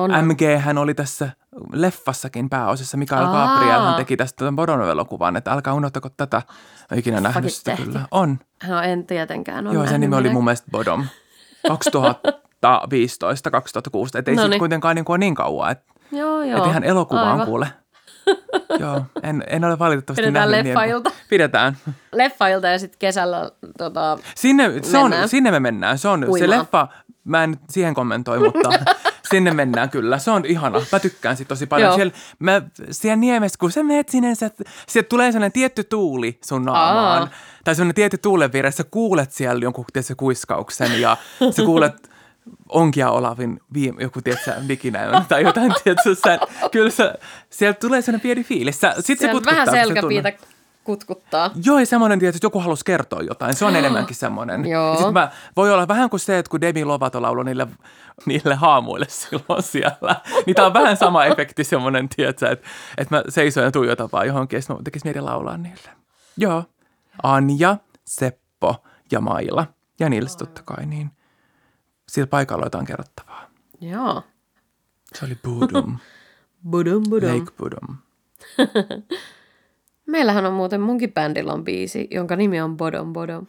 On. MG hän oli tässä leffassakin pääosassa, Mikael Aa. Gabriel hän teki tästä tämän Bodono-elokuvan, että älkää unohtako tätä. Oon ikinä nähnyt sitä kyllä. On. No en tietenkään ole Joo, sen nimi oli mun mielestä Bodom. 2015, 2016, et ei Noniin. sitten kuitenkaan niin, kuin niin kauan, että Joo, joo. et ihan elokuvaan Aivan. kuule. Joo, en, en ole valitettavasti Pidetään nähnyt. leffailta. Pidetään. Leffailta ja sitten kesällä tota, Sinne, se on, sinne me mennään. Se on se Uimaan. leffa, mä en nyt siihen kommentoi, mutta sinne mennään kyllä. Se on ihana. Mä tykkään sit tosi paljon. Joo. Siellä, mä, siellä niemessä, kun sä menet sinne, sä, sieltä tulee sellainen tietty tuuli sun naamaan. Aa. Tai sellainen tietty tuulenvire. Sä kuulet siellä jonkun tietysti, kuiskauksen ja sä kuulet onkia Olavin viime, joku, tiedätkö, diginäön tai jotain, tiedätkö, sä, kyllä sä, sieltä tulee sellainen pieni fiilis. Sä, sit se kutkuttaa, vähän se selkäpiitä kutkuttaa. Joo, ja semmoinen, tietysti, että joku halusi kertoa jotain. Se on enemmänkin semmoinen. Joo. Ja sit mä, voi olla vähän kuin se, että kun Demi Lovato lauloi niille, niille haamuille silloin siellä. Niin tää on vähän sama efekti semmoinen, tiedätkö, että, että mä seisoin ja tuijotan vaan johonkin, ja tekis mieli laulaa niille. Joo. Anja, Seppo ja Maila. Ja Nils totta kai, niin sillä paikalla on jotain kerrottavaa. Joo. Se oli Budum, Budum, budum. Lake Budum. Meillähän on muuten munkin bändillä on biisi, jonka nimi on Bodom Bodom.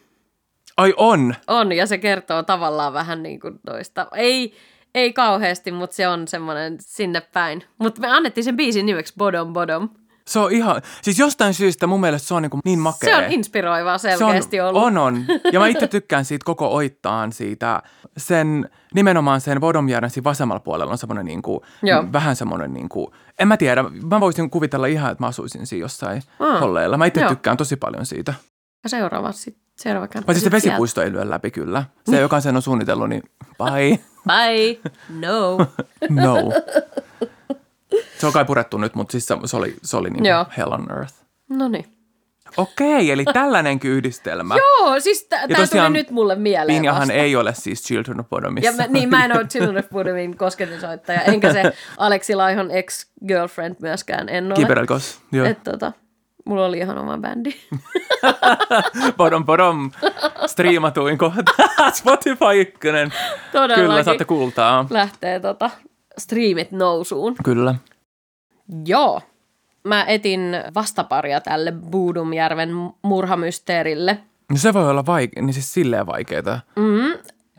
Ai on! On, ja se kertoo tavallaan vähän niin kuin toista. Ei, ei kauheasti, mutta se on semmoinen sinne päin. Mutta me annettiin sen biisin nimeksi Bodom Bodom. Se on ihan, siis jostain syystä mun mielestä se on niin, kuin niin makea. Se on inspiroivaa selkeästi se on, ollut. On, on. Ja mä itse tykkään siitä koko oittaan siitä. Sen, nimenomaan sen Vodomjärjen siinä vasemmalla puolella on semmoinen niin kuin, Joo. vähän semmoinen niin kuin, en mä tiedä, mä voisin kuvitella ihan, että mä asuisin siinä jossain Aa, holleilla. Mä itse tykkään tosi paljon siitä. Ja seuraava, sit, seuraava kämppä. Paitsi se vesipuisto ei lyö läpi kyllä. Se, joka sen on suunnitellut, niin bye. Bye. No. No. Se on kai purettu nyt, mutta siis se, se oli, se oli niin Joo. kuin hell on earth. No niin. Okei, eli tällainenkin yhdistelmä. Joo, siis t- tämä tuli nyt mulle mieleen Pinjahan vasta. ei ole siis Children of Bodomissa. Ja mä, niin, mä en ole Children of Bodomin kosketinsoittaja, enkä se Aleksi Laihon ex-girlfriend myöskään en ole. Kiberelkos, joo. Että tota, mulla oli ihan oma bändi. Bodom bodom, striimatuin kohta. Spotify ykkönen. Todellakin. Kyllä, saatte kuultaa. Lähtee tota, striimit nousuun. Kyllä. Joo. Mä etin vastaparia tälle Boodumjärven murhamysteerille. No se voi olla vaike- niin siis silleen vaikeeta.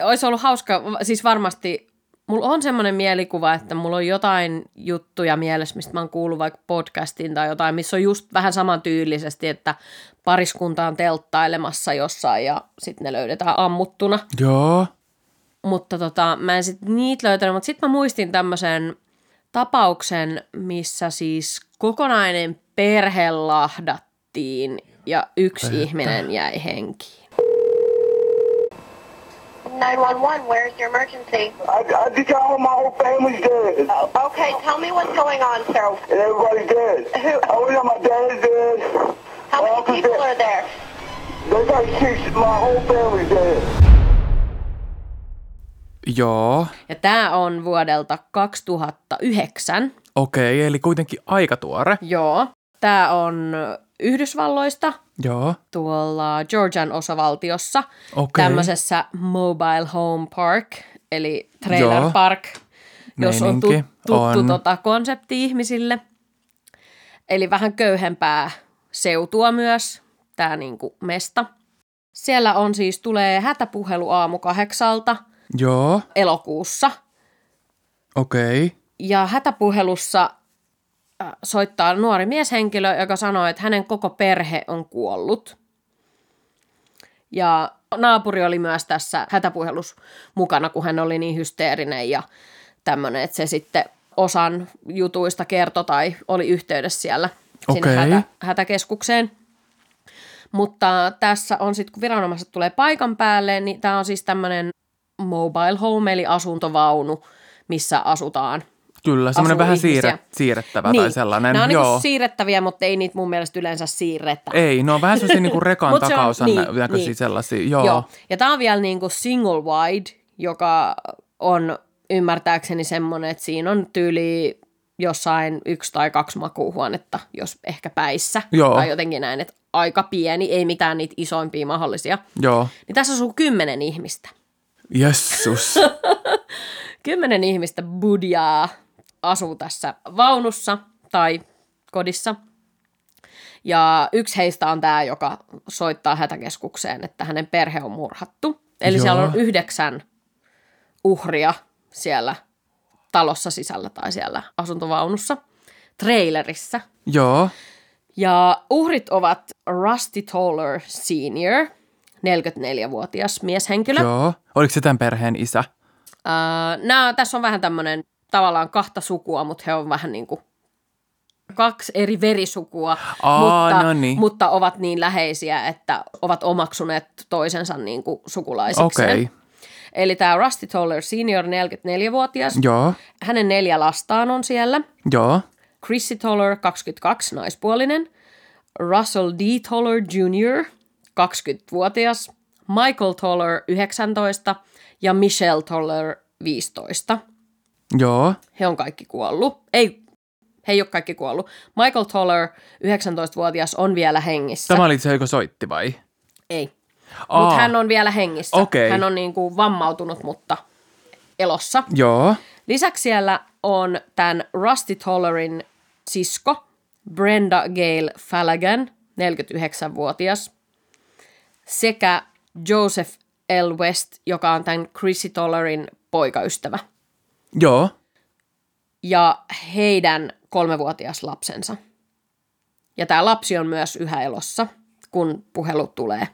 Olisi ollut hauska, siis varmasti, mulla on semmoinen mielikuva, että mulla on jotain juttuja mielessä, mistä mä oon kuullut vaikka podcastin tai jotain, missä on just vähän samantyylisesti, että pariskunta on telttailemassa jossain ja sitten ne löydetään ammuttuna. Joo. Mutta tota, mä en sit niitä löytänyt, mutta sitten mä muistin tämmöisen tapauksen, missä siis kokonainen perhe lahdattiin ja yksi ihminen jäi henkiin. 911, where's your emergency? I, I just got home, my whole family's dead. Okay, tell me what's going on, sir. Everybody's dead. Who- was on my dad's dead. How my many people dead. are there? There's like six, my whole family's dead. Joo, Ja tämä on vuodelta 2009. okei, eli kuitenkin aika tuore. Joo. Tämä on Yhdysvalloista Joo, tuolla Georgian osavaltiossa Okei. tämmöisessä Mobile Home Park, eli Trailer Joo. Park, jos on Meininki tuttu on. Tota konsepti ihmisille. Eli vähän köyhempää seutua myös, tämä niinku mesta. Siellä on siis, tulee hätäpuhelu aamu kahdeksalta joo, elokuussa. okei. Ja hätäpuhelussa äh, soittaa nuori mieshenkilö, joka sanoo, että hänen koko perhe on kuollut. Ja naapuri oli myös tässä hätäpuhelussa mukana, kun hän oli niin hysteerinen ja tämmöinen, että se sitten osan jutuista kertoi tai oli yhteydessä siellä sinne Okei. hätä, hätäkeskukseen. Mutta tässä on sitten, kun viranomaiset tulee paikan päälle, niin tämä on siis tämmöinen mobile home, eli asuntovaunu, missä asutaan. Kyllä, semmoinen vähän siirre, siirrettävä tai sellainen. Nämä on Joo. niinku siirrettäviä, mutta ei niitä mun mielestä yleensä siirretä. Ei, ne on vähän sellaisia niinku rekan Mut se on- takaosan niin, niin, näköisiä niin. sellaisia. Joo. Joo. Ja tämä on vielä niinku single wide, joka on ymmärtääkseni semmoinen, että siinä on tyyli jossain yksi tai kaksi makuuhuonetta, jos ehkä päissä. Joo. Tai jotenkin näin, että aika pieni, ei mitään niitä isoimpia mahdollisia. Joo. Niin tässä asuu kymmenen ihmistä. Jessus. Kymmenen ihmistä budjaa asuu tässä vaunussa tai kodissa. Ja yksi heistä on tämä, joka soittaa hätäkeskukseen, että hänen perhe on murhattu. Eli Joo. siellä on yhdeksän uhria siellä talossa sisällä tai siellä asuntovaunussa, trailerissa. Joo. Ja uhrit ovat Rusty Toller Senior, 44-vuotias mieshenkilö. Joo. Oliko se tämän perheen isä? Uh, nää, tässä on vähän tämmöinen tavallaan kahta sukua, mutta he on vähän niin kuin kaksi eri verisukua, Aa, mutta, no niin. mutta ovat niin läheisiä, että ovat omaksuneet toisensa niin kuin sukulaisikseen. Okei. Eli tämä Rusty Toller Senior, 44-vuotias, Joo. hänen neljä lastaan on siellä. Joo. Chrissy Toller, 22, naispuolinen. Russell D. Toller Jr., 20-vuotias. Michael Toller, 19. Ja Michelle Toller, 15. Joo. He on kaikki kuollut. Ei, he ei ole kaikki kuollut. Michael Toller, 19-vuotias, on vielä hengissä. Tämä oli se, joka soitti vai? Ei. Mutta hän on vielä hengissä. Okei. Hän on niin kuin vammautunut, mutta elossa. Joo. Lisäksi siellä on tämän Rusty Tollerin sisko, Brenda Gale Fallaghan, 49-vuotias, sekä Joseph L. West, joka on tämän Chrissy Tollerin poikaystävä, Joo. ja heidän kolmevuotias lapsensa. Ja tämä lapsi on myös yhä elossa, kun puhelu tulee.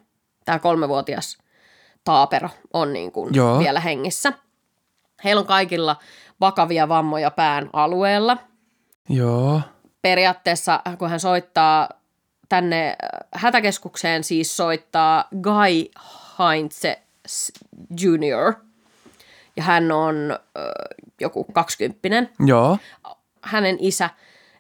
Tämä kolmevuotias taapero on niin kuin Joo. vielä hengissä. Heillä on kaikilla vakavia vammoja pään alueella. Joo. Periaatteessa, kun hän soittaa tänne äh, hätäkeskukseen, siis soittaa Guy Heinze Junior. Ja hän on äh, joku kaksikymppinen. Joo. Hänen isä,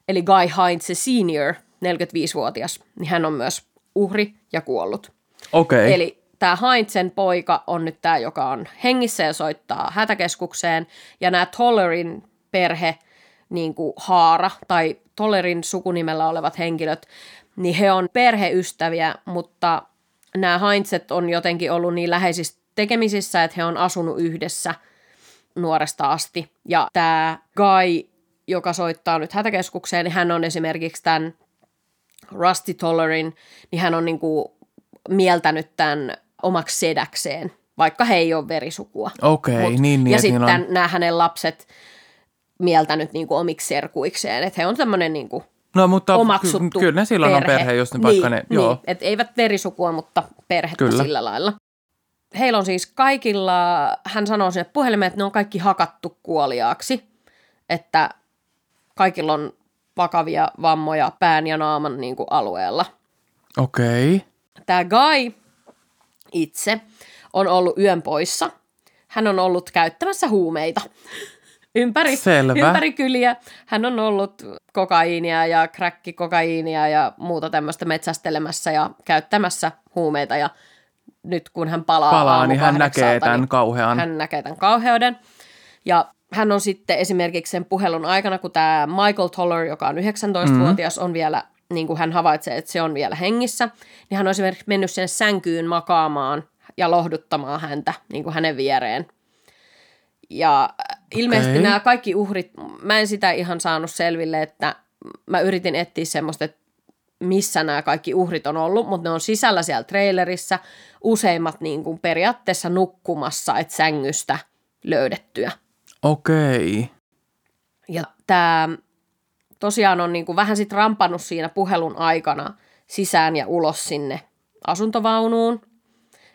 eli Guy Heinze Senior, 45-vuotias, niin hän on myös uhri ja kuollut. Okei. Eli tämä Heinzen poika on nyt tämä, joka on hengissä ja soittaa hätäkeskukseen. Ja nämä Tollerin perhe, niin kuin Haara tai Tollerin sukunimellä olevat henkilöt, niin he on perheystäviä, mutta nämä Heinzet on jotenkin ollut niin läheisissä tekemisissä, että he on asunut yhdessä nuoresta asti. Ja tämä Guy, joka soittaa nyt hätäkeskukseen, niin hän on esimerkiksi tämän Rusty Tollerin, niin hän on niin kuin mieltänyt tämän omaksi sedäkseen, vaikka he ei ole verisukua. Okei, Mut- niin, niin, ja niillä on- sitten nämä hänen lapset mieltänyt niin kuin omiksi serkuikseen, että he on tämmöinen niin kuin No mutta omaksuttu ky- kyllä ne silloin perhe. on perhe, jos ne vaikka niin, ne, joo. Niin, että eivät verisukua, mutta perhettä Kyllä. sillä lailla. Heillä on siis kaikilla, hän sanoo sinne puhelimeen, että ne on kaikki hakattu kuoliaaksi, että kaikilla on vakavia vammoja pään ja naaman niin kuin alueella. Okei. Tämä Guy itse on ollut yön poissa hän on ollut käyttämässä huumeita. Ympäri, Selvä. ympäri kyliä. Hän on ollut kokaiinia ja kräkkikokaiinia ja muuta tämmöistä metsästelemässä ja käyttämässä huumeita. Ja nyt kun hän palaa, Palaa, niin hän näkee tämän niin kauhean. hän näkee tämän kauheuden. Ja hän on sitten esimerkiksi sen puhelun aikana, kun tämä Michael Toller, joka on 19-vuotias, on vielä, niin kuin hän havaitsee, että se on vielä hengissä, niin hän on esimerkiksi mennyt sinne sänkyyn makaamaan ja lohduttamaan häntä niin kuin hänen viereen. Ja ilmeisesti Okei. nämä kaikki uhrit, mä en sitä ihan saanut selville, että mä yritin etsiä semmoista, että missä nämä kaikki uhrit on ollut, mutta ne on sisällä siellä trailerissä, useimmat niin kuin periaatteessa nukkumassa, että sängystä löydettyä. Okei. Ja tämä tosiaan on niin kuin vähän sitten rampannut siinä puhelun aikana sisään ja ulos sinne asuntovaunuun.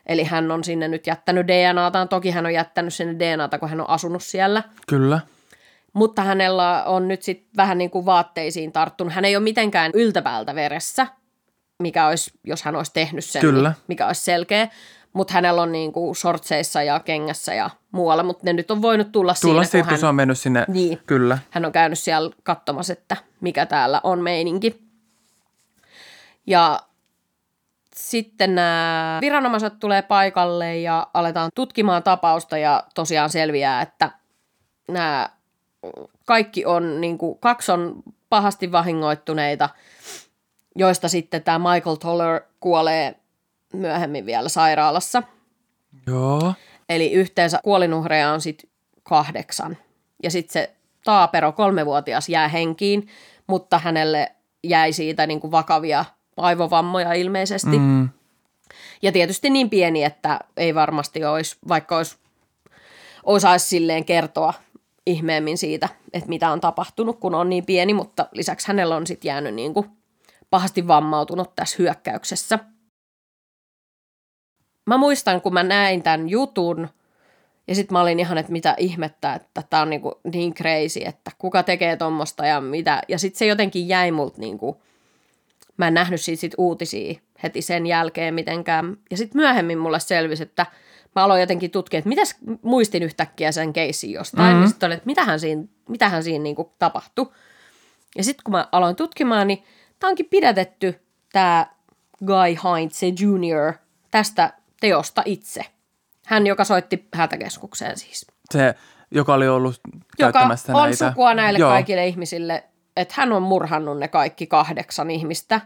Eli hän on sinne nyt jättänyt DNAtaan. Toki hän on jättänyt sinne DNAta, kun hän on asunut siellä. Kyllä. Mutta hänellä on nyt sitten vähän niin kuin vaatteisiin tarttunut. Hän ei ole mitenkään yltäpäältä veressä, mikä olisi, jos hän olisi tehnyt sen, Kyllä. Niin, mikä olisi selkeä. Mutta hänellä on niin kuin shortseissa ja kengässä ja muualla, mutta ne nyt on voinut tulla, Tulla siinä, siitä, kun kun hän se on mennyt sinne. Niin. Kyllä. hän on käynyt siellä katsomassa, että mikä täällä on meininki. Ja sitten nämä viranomaiset tulee paikalle ja aletaan tutkimaan tapausta ja tosiaan selviää, että nämä kaikki on, niin kuin, kaksi on pahasti vahingoittuneita, joista sitten tämä Michael Toller kuolee myöhemmin vielä sairaalassa. Joo. Eli yhteensä kuolinuhreja on sitten kahdeksan. Ja sitten se Taapero, kolmevuotias, jää henkiin, mutta hänelle jäi siitä niin kuin vakavia aivovammoja ilmeisesti. Mm. Ja tietysti niin pieni, että ei varmasti olisi, vaikka olisi, osaisi silleen kertoa ihmeemmin siitä, että mitä on tapahtunut, kun on niin pieni, mutta lisäksi hänellä on sitten jäänyt niin kuin pahasti vammautunut tässä hyökkäyksessä. Mä muistan, kun mä näin tämän jutun, ja sitten mä olin ihan, että mitä ihmettä, että tämä on niinku niin crazy, että kuka tekee tuommoista ja mitä. Ja sitten se jotenkin jäi multa niinku, mä en nähnyt siitä sit uutisia heti sen jälkeen mitenkään. Ja sitten myöhemmin mulle selvisi, että mä aloin jotenkin tutkia, että mitäs muistin yhtäkkiä sen keissin jostain. Mm-hmm. Ja sitten olin, että mitähän siinä, mitähän siinä niinku tapahtui. Ja sitten kun mä aloin tutkimaan, niin tämä onkin pidätetty tämä Guy Hintze Jr. tästä teosta itse. Hän, joka soitti hätäkeskukseen siis. Se, joka oli ollut Joka on näitä. sukua näille Joo. kaikille ihmisille, että hän on murhannut ne kaikki kahdeksan ihmistä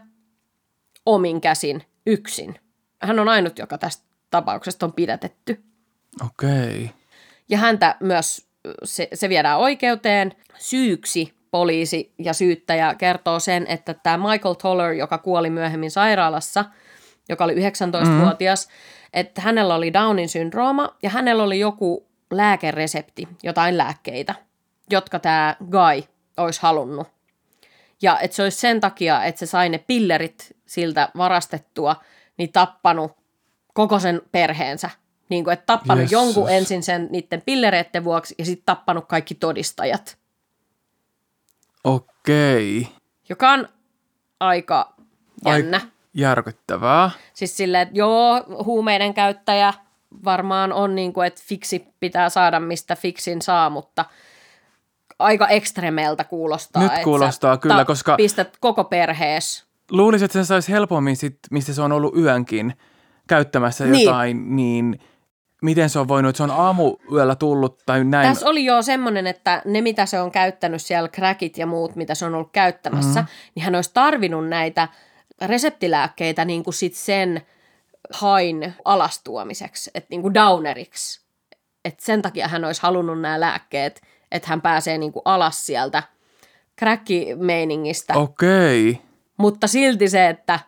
omin käsin yksin. Hän on ainut, joka tästä tapauksesta on pidätetty. Okei. Ja häntä myös, se, se viedään oikeuteen. Syyksi poliisi ja syyttäjä kertoo sen, että tämä Michael Toller, joka kuoli myöhemmin sairaalassa, joka oli 19-vuotias, että hänellä oli Downin syndrooma ja hänellä oli joku lääkeresepti, jotain lääkkeitä, jotka tämä Guy olisi halunnut. Ja että se olisi sen takia, että se sai ne pillerit siltä varastettua, niin tappanut koko sen perheensä. Niin kuin, että tappanut Jessus. jonkun ensin sen niiden pillereiden vuoksi ja sitten tappanut kaikki todistajat. Okei. Joka on aika Ai- jännä. Järkyttävää. Siis silleen, että joo, huumeiden käyttäjä varmaan on niin kuin, että fiksi pitää saada, mistä fiksin saa, mutta aika ekstremeltä kuulostaa. Nyt kuulostaa kyllä, koska- Pistät koko perhees. Luulisin, että sen saisi helpommin, sit, mistä se on ollut yönkin käyttämässä Niin. jotain, niin miten se on voinut, että se on aamuyöllä tullut tai näin. Tässä oli jo semmoinen, että ne mitä se on käyttänyt siellä, crackit ja muut, mitä se on ollut käyttämässä, Mhm. mm-hmm. niin hän olisi tarvinnut näitä reseptilääkkeitä niin kuin sit sen hain alastuomiseksi, että niin kuin downeriksi. Et sen takia hän olisi halunnut nämä lääkkeet, että hän pääsee niin kuin alas sieltä crack-meiningistä. Okei. Mutta silti se, että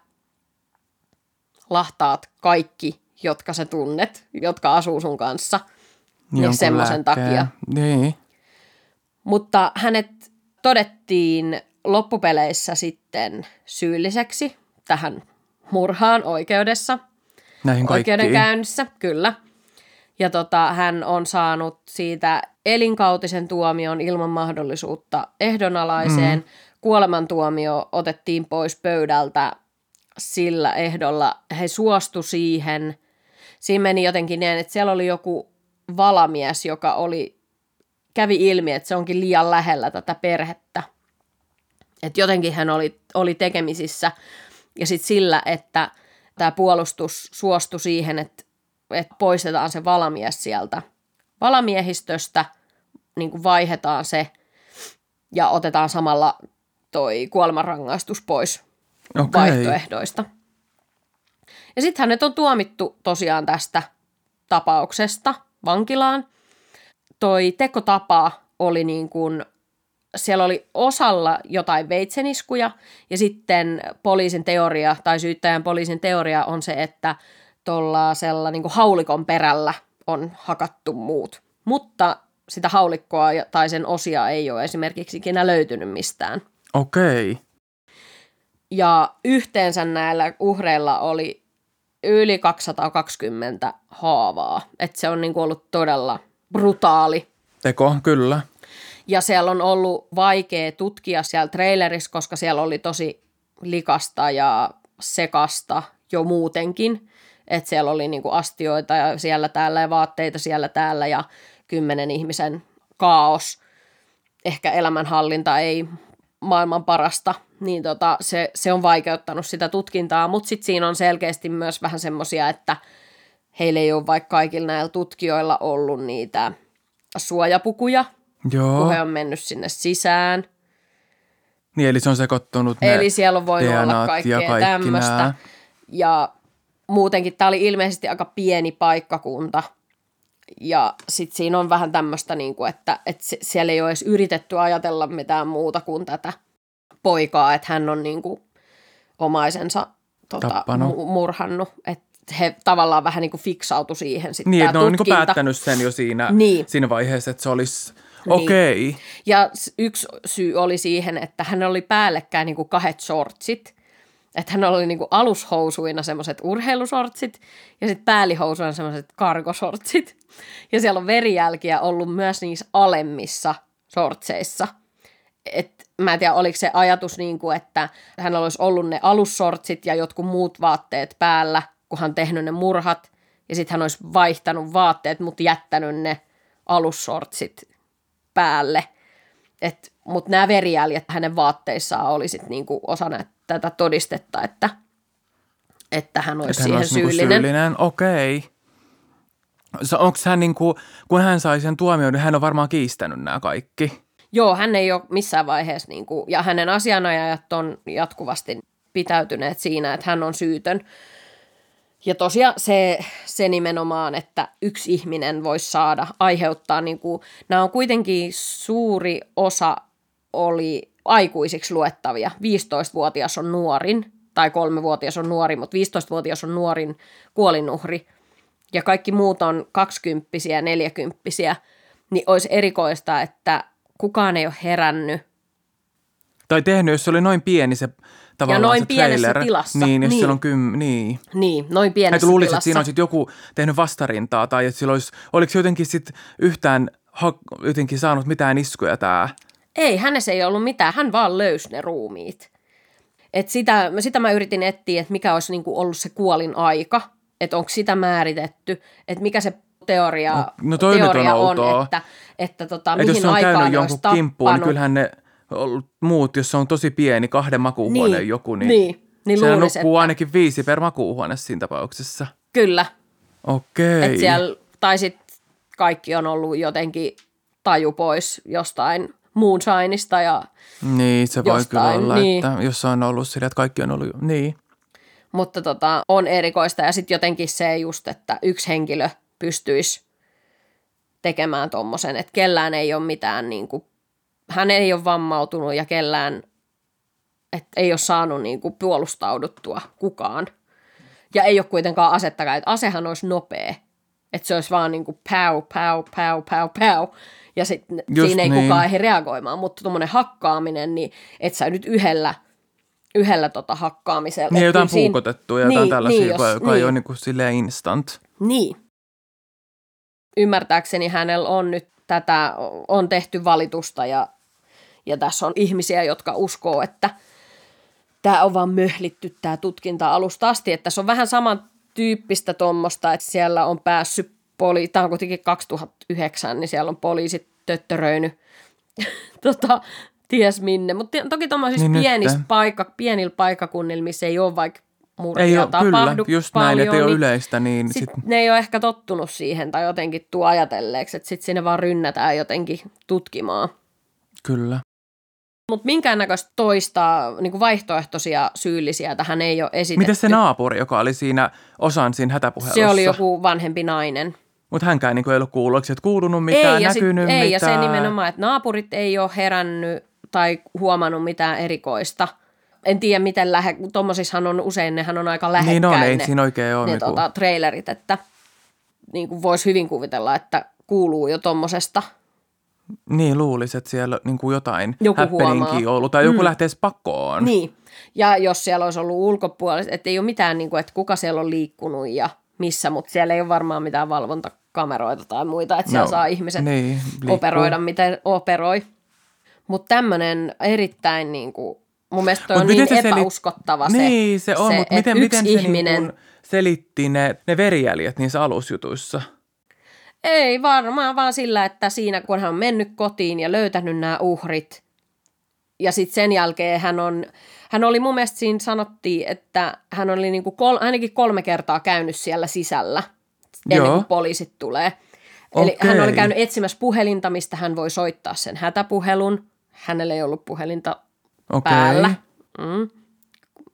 lahtaat kaikki, jotka sä tunnet, jotka asuu sun kanssa, niin Jonkun semmoisen lääkkeen. takia. Niin. Mutta hänet todettiin loppupeleissä sitten syylliseksi tähän murhaan oikeudessa, Näihin kaikkiin. oikeudenkäynnissä, kyllä. Ja tota, hän on saanut siitä elinkautisen tuomion ilman mahdollisuutta ehdonalaiseen. Mm. Kuolemantuomio otettiin pois pöydältä sillä ehdolla. He suostu siihen. Siinä meni jotenkin niin, että siellä oli joku valamies, joka oli, kävi ilmi, että se onkin liian lähellä tätä perhettä. Että jotenkin hän oli, oli tekemisissä ja sitten sillä, että tämä puolustus suostui siihen, että, että poistetaan se valamies sieltä valamiehistöstä, niin kuin vaihdetaan se ja otetaan samalla toi kuolemanrangaistus pois Okei. vaihtoehdoista. Ja sitten hänet on tuomittu tosiaan tästä tapauksesta vankilaan. Toi tekotapa oli niin kuin, siellä oli osalla jotain veitseniskuja ja sitten poliisin teoria tai syyttäjän poliisin teoria on se, että tuollaisella niin kuin haulikon perällä on hakattu muut. Mutta sitä haulikkoa ja- tai sen osia ei ole esimerkiksi ikinä löytynyt mistään. Okei. Ja yhteensä näillä uhreilla oli yli 220 haavaa. Että se on niin kuin ollut todella brutaali. Teko, kyllä. Ja siellä on ollut vaikea tutkia siellä trailerissa, koska siellä oli tosi likasta ja sekasta jo muutenkin. Että siellä oli niin kuin astioita ja siellä täällä ja vaatteita siellä täällä ja kymmenen ihmisen kaos. Ehkä elämänhallinta ei maailman parasta, niin tota, se, se on vaikeuttanut sitä tutkintaa, mutta sitten siinä on selkeästi myös vähän semmoisia, että heillä ei ole vaikka kaikilla näillä tutkijoilla ollut niitä suojapukuja, Joo. kun he on mennyt sinne sisään. Niin, eli se on sekoittunut ne Eli siellä on voinut olla kaikkea ja tämmöistä. Ja muutenkin tämä oli ilmeisesti aika pieni paikkakunta. Ja sitten siinä on vähän tämmöistä, niin kuin, että, että siellä ei ole edes yritetty ajatella mitään muuta kuin tätä poikaa, että hän on niin kuin omaisensa tota, mu- murhannut. Että he tavallaan vähän niin kuin fiksautu siihen sitten Niin, ne on niin päättänyt sen jo siinä, Niin. siinä vaiheessa, että se olisi Niin. okei. Okay. Ja yksi syy oli siihen, että hän oli päällekkäin niin kuin kahdet shortsit. Että hän oli niin kuin alushousuina semmoiset urheilusortsit ja sitten päälihousuina semmoiset kargosortsit. Ja siellä on verijälkiä ollut myös niissä alemmissa shortseissa. Et mä en tiedä, oliko se ajatus niin kuin, että hän olisi ollut ne alussortsit ja jotkut muut vaatteet päällä, kun hän tehnyt ne murhat. Ja sitten hän olisi vaihtanut vaatteet, mutta jättänyt ne alussortsit päälle. Mutta nämä verijäljet hänen vaatteissaan oli sit niinku osa nä- tätä todistetta, että, että hän olisi Että hän siihen olisi niinku syyllinen. syyllinen. Okei. Okay. Onko hän niinku, kun hän sai sen tuomion, niin hän on varmaan kiistänyt nämä kaikki. Joo, hän ei ole missään vaiheessa, niinku, ja hänen asianajajat on jatkuvasti pitäytyneet siinä, että hän on syytön. Ja tosiaan se, se nimenomaan, että yksi ihminen voisi saada aiheuttaa, niin kuin, nämä on kuitenkin suuri osa oli aikuisiksi luettavia. 15-vuotias on nuorin, tai kolmevuotias on nuori, mutta 15-vuotias on nuorin kuolinuhri. Ja kaikki muut on kaksikymppisiä, neljäkymppisiä, niin olisi erikoista, että kukaan ei ole herännyt Tai tehnyt, jos se oli noin pieni se tavallaan noin se pienessä trailer. tilassa. Niin, jos Niin. siellä on kym, niin. Niin, noin pienessä Että luulisin, tilassa. että siinä on sitten joku tehnyt vastarintaa tai että sillä olisi, oliko se jotenkin sitten yhtään ha, jotenkin saanut mitään iskuja tämä. Ei, hänessä ei ollut mitään, hän vaan löysi ne ruumiit. Et sitä, sitä mä yritin etsiä, että mikä olisi niinku ollut se kuolin aika, että onko sitä määritetty, että mikä se teoria, No- no on teoria on, outoa. että, että tota, Että mihin se on aikaan käynyt ne olisi jonkun kimppuun, niin tappanut. kyllähän ne ollut muut, jos se on tosi pieni, kahden makuuhuoneen Niin, joku, niin, niin, niin siellä nukkuu että- ainakin viisi per makuuhuone siinä tapauksessa. Kyllä, Okei. että siellä, tai sitten kaikki on ollut jotenkin taju pois jostain moonshineista ja Niin, se voi kyllä jostain, olla, niin. että jos on ollut sillä, että kaikki on ollut, niin. Mutta tota, on erikoista ja sitten jotenkin se just, että yksi henkilö pystyisi tekemään tommosen, että kellään ei ole mitään, niin kuin, hän ei ole vammautunut ja kellään että ei ole saanut niin kuin, puolustauduttua kukaan. Ja ei ole kuitenkaan asettakaan, että asehan olisi nopea. Että se olisi vaan niin kuin päu, päu, päu, päu, päu. Ja sitten siinä ei niin. kukaan ehdi reagoimaan. Mutta tuommoinen hakkaaminen, niin et sä nyt yhdellä, yhdellä tota hakkaamisella. Niin Et jotain siinä- puukotettua ja jotain Niin, tällaisia, niin, jos- joka ei niin. ole niin kuin silleen instant. Niin. Ymmärtääkseni hänellä on nyt tätä, on tehty valitusta ja, ja tässä on ihmisiä, jotka uskoo, että tämä on vaan möhlitty tämä tutkinta alusta asti. Että tässä on vähän samantyyppistä tuommoista, että siellä on päässyt poli, tämä on kuitenkin 2009, niin siellä on poliisit töttöröinyt tota, ties minne. Mutta toki tuommoisissa Niin niin pienissä paikka, pienillä paikkakunnilla, missä ei ole vaikka murhia Ei ole, kyllä, tapahdu just paljon, näin, että ei ole niin yleistä, niin sit sit, ne ei ole ehkä tottunut siihen tai jotenkin tuo ajatelleeksi, että sitten sinne vaan rynnätään jotenkin tutkimaan. kyllä. Mutta minkäännäköistä toista niin kuin vaihtoehtoisia syyllisiä tähän ei ole esitetty. Miten se naapuri, joka oli siinä osan siinä hätäpuhelussa? Se oli joku vanhempi nainen. Mutta hänkään niin ei ollut kuullut, sieltä kuulunut mitään, ei, ja sit, näkynyt ei, mitään. ja se nimenomaan, että naapurit ei ole herännyt tai huomannut mitään erikoista. En tiedä, miten lähe, tuommoisissahan on usein, nehän on aika lähekkäin Niin on, ei ne, siinä oikein ole. ne niinku- tota, trailerit, että niin kuin voisi hyvin kuvitella, että kuuluu jo tuommoisesta. Niin, luulisi, että siellä niin kuin jotain Joku happeningia ollut, tai joku Mm. lähteisi pakoon. Niin, ja jos siellä olisi ollut ulkopuolella, että ei ole mitään, niin kuin, että kuka siellä on liikkunut ja missä, mutta siellä ei ole varmaan mitään valvontakameroita tai muita, että siellä No, saa ihmiset niin, liikkuu. operoida, miten operoi. Mutta tämmöinen erittäin, niin kuin, mun mielestä on niin se selit- epäuskottava se, Niin, se on, se mutta miten, yksi miten se ihminen, niin kuin selitti ne, ne verijäljet niissä alusjutuissa? Ei varmaan vaan sillä, että siinä kun hän on mennyt kotiin ja löytänyt nämä uhrit, ja sitten sen jälkeen hän on, hän oli mun mielestä siinä sanottiin, että hän oli niinku kol, ainakin kolme kertaa käynyt siellä sisällä, ennen Joo. kuin poliisit tulee. Eli Okei. hän oli käynyt etsimässä puhelinta, mistä hän voi soittaa sen hätäpuhelun. Hänellä ei ollut puhelinta Okei. päällä. Mm,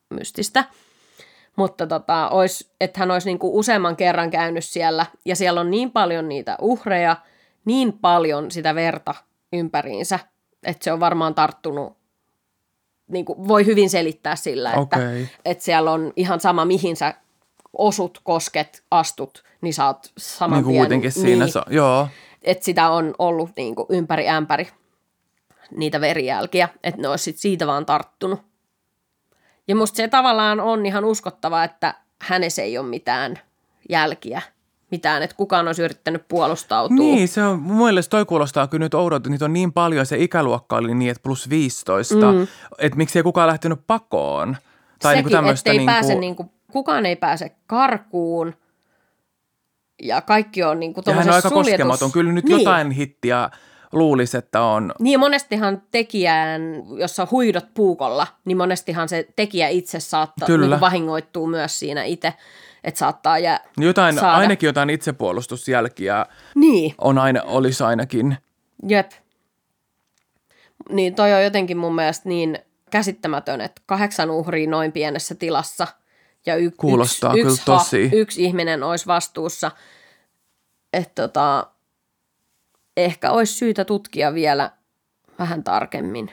mystistä. Mutta tota, ois, että hän olisi niinku useamman kerran käynyt siellä, ja siellä on niin paljon niitä uhreja, niin paljon sitä verta ympäriinsä, että se on varmaan tarttunut, niinku, voi hyvin selittää sillä, että, Okei. että siellä on ihan sama, mihin sä osut, kosket, astut, niin sä oot saman Niin tien, kuitenkin siinä, niin, joo. että sitä on ollut niinku ympäri ämpäri niitä verijälkiä, että ne olisi sit siitä vaan tarttunut. Ja musta se tavallaan on ihan uskottava, että hänessä ei ole mitään jälkiä, mitään, että kukaan olisi yrittänyt puolustautua. Niin, se on, mun mielestä toi kuulostaa kyllä nyt oudolta, niitä on niin paljon, se ikäluokka oli niin, että plus 15, mm. että miksi ei kukaan lähtenyt pakoon? Tai Sekin, niinku tämmöistä ettei niinku, pääse, niinku, kukaan ei pääse karkuun ja kaikki on niinku ja hän on aika suljetus... koskematon. Kyllä nyt niin. jotain hittiä luulisi, että on. Niin monestihan tekijän, jos sä huidot puukolla, niin monestihan se tekijä itse saattaa Kyllä. niin vahingoittuu myös siinä itse, että saattaa jää Jotain, saada. ainakin jotain itsepuolustusjälkiä Niin, on aina, olisi ainakin. jep. Niin toi on jotenkin mun mielestä niin käsittämätön, että kahdeksan uhria noin pienessä tilassa ja y- Kuulostaa yksi, kyllä yksi, tosi. yksi ihminen olisi vastuussa. Että tota, ehkä olisi syytä tutkia vielä vähän tarkemmin.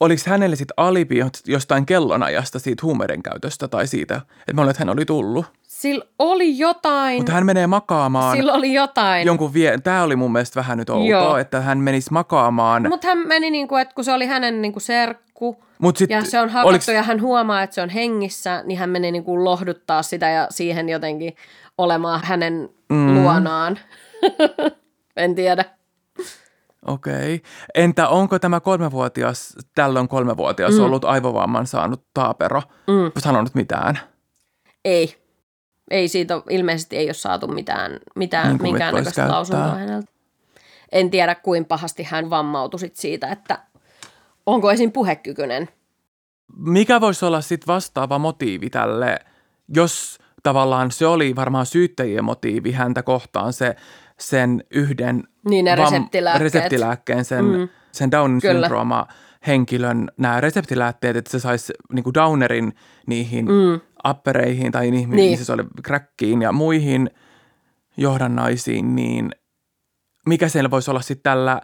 Oliko hänelle sitten alibi jostain kellonajasta siitä huumeiden käytöstä tai siitä, että mä olen, että hän oli tullut? Sillä oli jotain, Mutta hän menee makaamaan sillä oli jotain. jonkun vie... Tämä oli mun mielestä vähän nyt outoa, Joo. että hän menisi makaamaan. Mutta hän meni niin kuin, että kun se oli hänen niin kuin serkku Mut sit, ja se on hakattu oliks- ja hän huomaa, että se on hengissä, niin hän meni niin kuin lohduttaa sitä ja siihen jotenkin olemaan hänen mm. luonaan. en tiedä. Okei. Entä onko tämä kolmevuotias, tällöin kolmevuotias mm. ollut aivovamman saanut taapero mm. sanonut mitään? Ei. Ei siitä ilmeisesti ei ole saatu mitään, mitään Niin kuin minkäännäköistä lausuntoa häneltä. En tiedä, kuinka pahasti hän vammautui sit siitä, että onko esim. puhekykyinen. Mikä voisi olla sitten vastaava motiivi tälle, jos tavallaan se oli varmaan syyttäjien motiivi häntä kohtaan se sen yhden Niin ne reseptilääkkeet. reseptilääkkeen, sen, mm. sen Downin Kyllä. syndrooma henkilön nämä reseptilääkkeet, että se saisi niin Downerin niihin mm. appereihin tai niihin, Niin. niin. se oli crackiin ja muihin johdannaisiin, niin mikä siellä voisi olla sitten tällä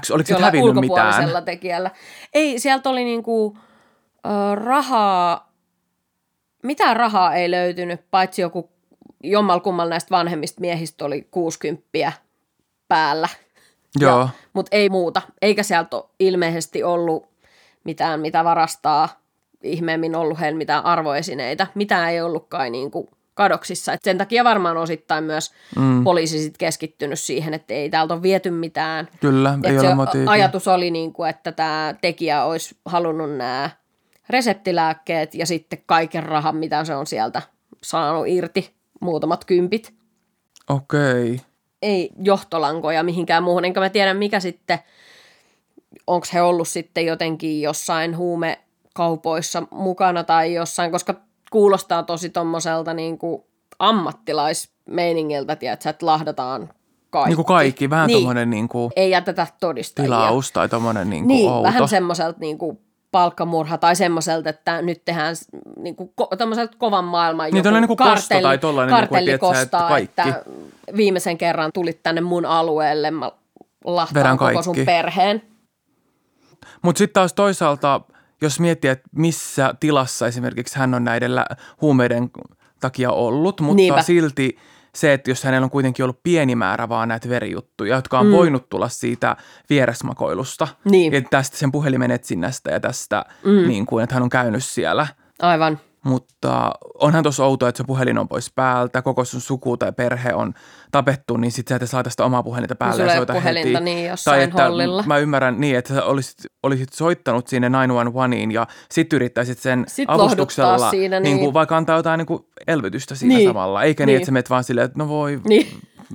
X, oliko se hävinnyt mitään? tekijällä. Ei, sieltä oli niinku ö, rahaa, mitään rahaa ei löytynyt, paitsi joku jommal kummal näistä vanhemmista miehistä oli 60 päällä. Joo, Mutta ei muuta. Eikä sieltä ole ilmeisesti ollut mitään, mitä varastaa. Ihmeemmin ollut heillä mitään arvoesineitä. Mitään ei ollutkaan niin kuin kadoksissa. Et sen takia varmaan osittain myös mm. poliisi sit keskittynyt siihen, että ei täältä ole viety mitään. kyllä, ei ole motiivia. ajatus oli, niin kuin, että tämä tekijä olisi halunnut nämä reseptilääkkeet ja sitten kaiken rahan, mitä se on sieltä saanut irti, muutamat kympit. Okei. Okay. ei johtolankoja mihinkään muuhun, enkä mä tiedä mikä sitten, onko he ollut sitten jotenkin jossain huumekaupoissa mukana tai jossain, koska kuulostaa tosi tommoselta niin kuin ammattilaismeiningiltä, tiedätkö, että lahdataan kaikki. Niin kuin kaikki, vähän niin. tommonen niin kuin Ei jätetä todistajia. tilaus tai tommonen niin kuin Niin, outo. vähän semmoiselta niin kuin palkkamurha tai semmoiselta, että nyt tehdään niin kuin, ko- kovan maailman Niin, tollainen niin kosto tai tollainen, niin kuin, kartelli että että kostaa, kaikki. että viimeisen kerran tulit tänne mun alueelle, mä lahtaan koko sun perheen. Mutta sitten taas toisaalta, jos miettii, että missä tilassa esimerkiksi hän on näiden huumeiden takia ollut, mutta Niinpä. silti se, että jos hänellä on kuitenkin ollut pieni määrä vaan näitä verijuttuja, jotka on mm. voinut tulla siitä vieresmakoilusta, Niin. ja tästä sen puhelimen etsinnästä ja tästä, mm. niin kuin, että hän on käynyt siellä, Aivan. mutta onhan tuossa outoa, että se puhelin on pois päältä, koko sun suku tai perhe on tapettu, niin sitten sä et saa tästä omaa puhelinta päälle sulla ja soita puhelinta heti. niin jossain tai että hollilla. mä ymmärrän niin, että sä olisit, olisit soittanut sinne 911iin ja sitten yrittäisit sen Sit avustuksella siinä, niin. niin. kuin, vaikka antaa jotain niin kuin elvytystä siinä Niin. samalla. Eikä niin, Niin. että sä menet vaan silleen, että no voi, Niin.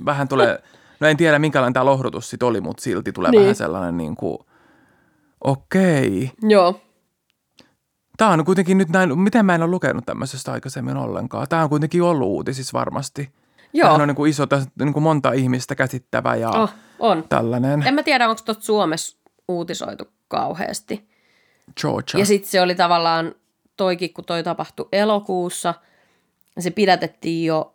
vähän tulee, no en tiedä minkälainen tämä lohdutus sitten oli, mutta silti tulee Niin. vähän sellainen niin kuin, okei. Joo. Tämä on kuitenkin nyt näin, miten mä en ole lukenut tämmöisestä aikaisemmin ollenkaan. Tämä on kuitenkin ollut uutisissa varmasti. Joo. Tämähän on niin kuin iso, niin kuin monta ihmistä käsittävä ja Oh, on. tällainen. En mä tiedä, onko tuosta Suomessa uutisoitu kauheasti. Georgia. Ja sitten se oli tavallaan toikin, kun toi tapahtui elokuussa, se pidätettiin jo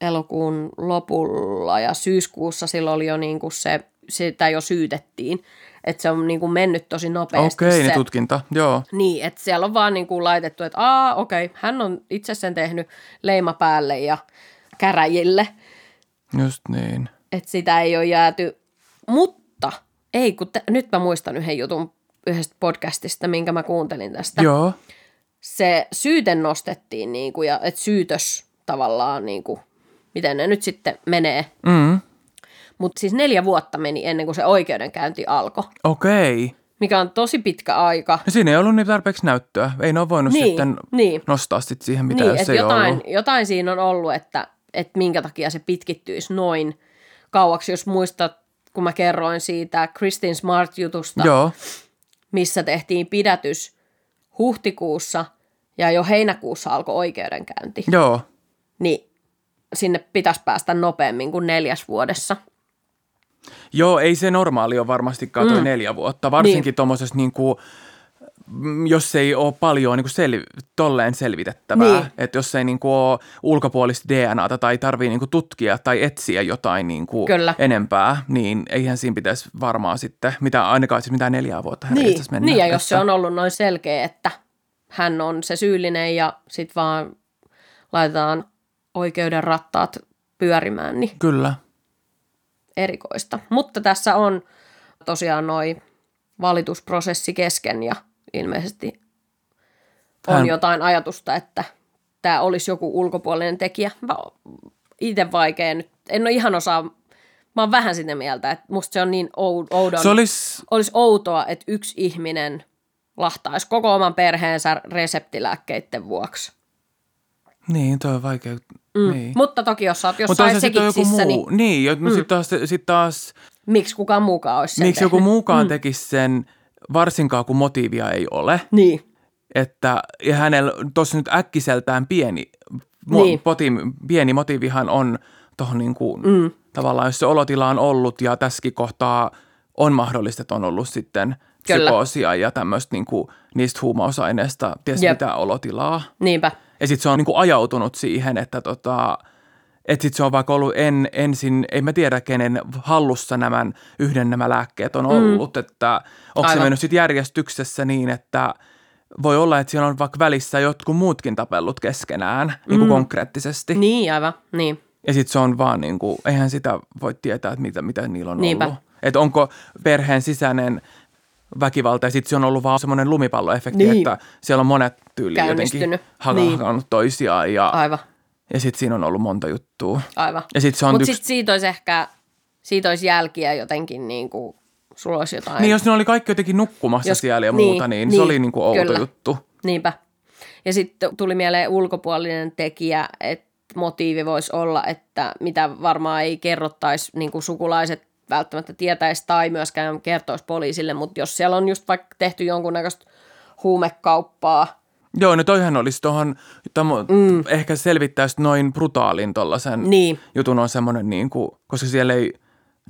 elokuun lopulla ja syyskuussa silloin oli jo niin kuin se, sitä jo syytettiin. Että se on niin kuin mennyt tosi nopeasti Okei, se. niin tutkinta, joo. Niin, että siellä on vaan niin kuin laitettu, että aa, okei, hän on itse sen tehnyt leima päälle ja käräjille. Just niin. Että sitä ei ole jääty. Mutta, ei kun, te, nyt mä muistan yhden jutun yhdestä podcastista, minkä mä kuuntelin tästä. Joo. Se syyte nostettiin, niin kuin, ja että syytös tavallaan, niin kuin, miten ne nyt sitten menee. Mm. Mutta siis neljä vuotta meni ennen kuin se oikeudenkäynti alkoi, Okei. mikä on tosi pitkä aika. No siinä ei ollut niin tarpeeksi näyttöä. Ei ne ole voinut Niin, sitten niin. nostaa sit siihen, mitä niin, jos että ei jotain, ollut. jotain siinä on ollut, että, että minkä takia se pitkittyisi noin kauaksi, jos muistat, kun mä kerroin siitä Kristin Smart-jutusta, Joo. missä tehtiin pidätys huhtikuussa ja jo heinäkuussa alkoi oikeudenkäynti, Joo. niin sinne pitäisi päästä nopeammin kuin neljäs vuodessa. Joo, ei se normaali ole varmastikaan Mm. neljä vuotta. Varsinkin Niin. tuommoisessa niin kuin, jos ei ole paljon niin kuin sel, tolleen selvitettävää. Niin. Että jos ei niin kuin, ole ulkopuolista DNAta tai tarvii niin kuin, tutkia tai etsiä jotain niin kuin, Kyllä. enempää, niin eihän siinä pitäisi varmaan sitten, mitä, ainakaan siis mitään neljää vuotta Niin, mennä. niin, ja jos se on ollut noin selkeä, että hän on se syyllinen ja sitten vaan laitetaan oikeuden rattaat pyörimään, niin Kyllä. erikoista. Mutta tässä on tosiaan noin valitusprosessi kesken ja ilmeisesti on Hän- jotain ajatusta, että tämä olisi joku ulkopuolinen tekijä. Mä itse vaikea nyt, en ole ihan osaa, mä oon vähän sitä mieltä, että musta se on niin ou- oudon, Se olisi, olisi outoa, että yksi ihminen lahtaisi koko oman perheensä reseptilääkkeiden vuoksi. niin toi on vaikea. Mm. Niin. Mutta toki jos sä oot jossain se sitten on joku sekiksissä, muu. niin Niin, no sitten taas, sit taas miksi kukaan muukaan olisi sen miksi joku muukaan mm. tekisi sen, varsinkaan kun motiivia ei ole. Niin, että ja hänellä tuossa nyt äkkiseltään pieni, mo, Niin. poti, pieni motiivihan on tuohon niin kuin, mm. tavallaan, jos se olotila on ollut ja tässäkin kohtaa on mahdollista, että on ollut sitten Kyllä. psykoosia ja tämmöistä niin kuin, niistä huumausaineista, ties Jep. mitä olotilaa. niinpä. Ja sitten se on niin kuin ajautunut siihen, että tota, että sitten se on vaikka ollut en, ensin, ei mä tiedä kenen hallussa nämä yhden nämä lääkkeet on ollut, mm. että onko se mennyt sitten järjestyksessä niin, että voi olla, että siellä on vaikka välissä jotkut muutkin tapellut keskenään niin kuin konkreettisesti. Niin, aivan, niin. Ja sitten se on vaan niin kuin, eihän sitä voi tietää, että mitä, mitä niillä on Niinpä. ollut. Että onko perheen sisäinen väkivalta ja sitten se on ollut vaan semmoinen lumipalloefekti, Niin. että siellä on monet tyyli jotenkin hakannut niin. toisiaan ja, Aivan, ja sitten siinä on ollut monta juttua. aivan. Ja sitten se on Mutta yksi... sitten siitä olisi ehkä, siitä olisi jälkiä jotenkin niin kuin, sulla olisi jotain. Niin jos ne oli kaikki jotenkin nukkumassa Jos- siellä ja niin, muuta, niin, niin, se oli niin kuin outo kyllä. juttu. Niinpä. Ja sitten tuli mieleen ulkopuolinen tekijä, että motiivi voisi olla, että mitä varmaan ei kerrottaisi niin kuin sukulaiset välttämättä tietäisi tai myöskään kertoisi poliisille, mutta jos siellä on just vaikka tehty jonkunnäköistä huumekauppaa, Joo, no toihan olisi tuohon, mm. ehkä selvittäisi noin brutaalin tollasen Niin. jutun on semmoinen, niin kuin, koska siellä ei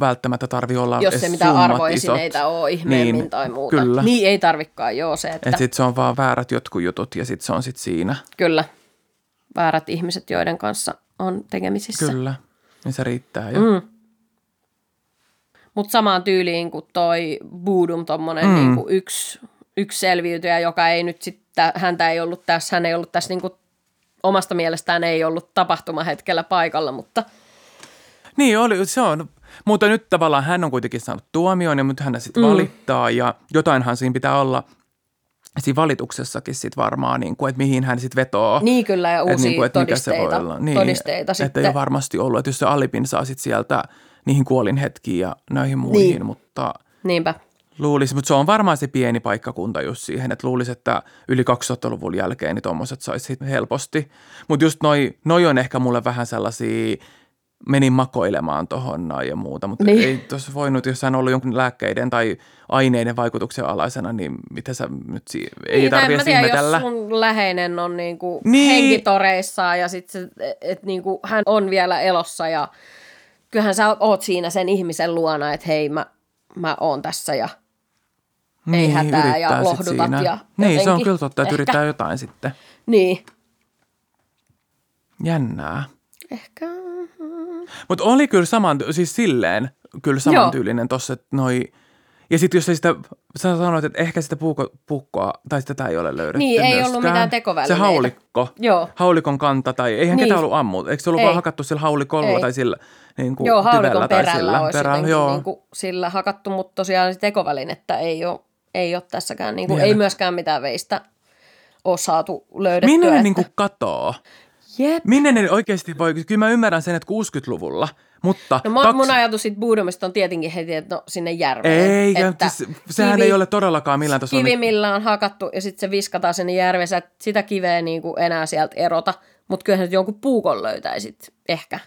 välttämättä tarvi olla jos se mitään arvoesineitä ole ihmeemmin niin, tai muuta. Kyllä. Niin ei tarvikaan, joo se, että Että sit se on vaan väärät jotkut jutut ja sitten se on sitten siinä. kyllä väärät ihmiset, joiden kanssa on tekemisissä. Kyllä, niin se riittää jo. Mm. Mutta samaan tyyliin kuin toi Boodum, tommonen mm. niinku yksi, yksi selviytyjä, joka ei nyt sitten, häntä ei ollut tässä, hän ei ollut tässä niinku, omasta mielestään ei ollut tapahtumahetkellä paikalla, mutta Niin oli, se on. Mutta nyt tavallaan hän on kuitenkin saanut tuomion ja nyt hän sitten mm. valittaa ja jotainhan siinä pitää olla siinä valituksessakin sitten varmaan, niin kuin, että mihin hän sitten vetoo. niin kyllä ja Et uusia niinku, että mikä se todisteita, voi olla. Niin, todisteita Että sitten. ei ole varmasti ollut, että jos se Alipin saa sitten sieltä niihin kuolinhetkiin ja näihin muihin, Niin. mutta Niinpä. Luulisi, mutta se on varmaan se pieni paikkakunta just siihen, että luulisi, että yli 2000-luvun jälkeen niin tuommoiset saisi helposti. Mutta just noi, noi on ehkä mulle vähän sellaisia, menin makoilemaan tuohon noin ja muuta, mutta Niin. niin. ei tuossa voinut, jos hän on ollut jonkun lääkkeiden tai aineiden vaikutuksen alaisena, niin mitä sä nyt, si- ei niin, tarvitse tiedä, ihmetellä. jos sun läheinen on niinku Niin. henkitoreissaan ja sitten et niinku, hän on vielä elossa ja kyllähän sä oot siinä sen ihmisen luona, että hei mä, mä oon tässä ja ei hätää ja lohdutat siinä. ja Niin, se on jotenkin kyllä totta, että ehkä. yrittää jotain sitten. niin. Jännää. Ehkä. Mutta oli kyllä saman, siis silleen kyllä samantyylinen tossa, että noi, ja sitten jos ei sitä, sä sanoit, että ehkä sitä puuko, puukkoa, tai sitä ei ole löydetty Niin, ei ollut myöskään. mitään tekovälineitä. Se haulikko, Joo. haulikon kanta, tai eihän Niin. niin. ketään ollut ammut, eikö se ollut Ei. vaan hakattu sillä haulikolla Ei. tai sillä niin kuin Joo, haulikon tyvellä tai perällä sillä olisi jotenkin joo. niin kuin sillä hakattu, mutta tosiaan se tekovälinettä ei ole, ei ole tässäkään, niin kuin, ei myöskään mitään veistä ole saatu löydettyä. Minne ne että- niin kuin katoo? Jep. Minne ne oikeasti voi, kyllä mä ymmärrän sen, että 60-luvulla, mutta No mun, kaksi- mun ajatus siitä Boodumista on tietenkin heti, että no sinne järveen. ei, että siis, sehän kivi- ei ole todellakaan millään tasolla. Kivi, millä on hakattu ja sitten se viskataan sinne järveen. Sä et sitä kiveä niin kuin enää sieltä erota, mutta kyllähän nyt jonkun puukon löytäisit ehkä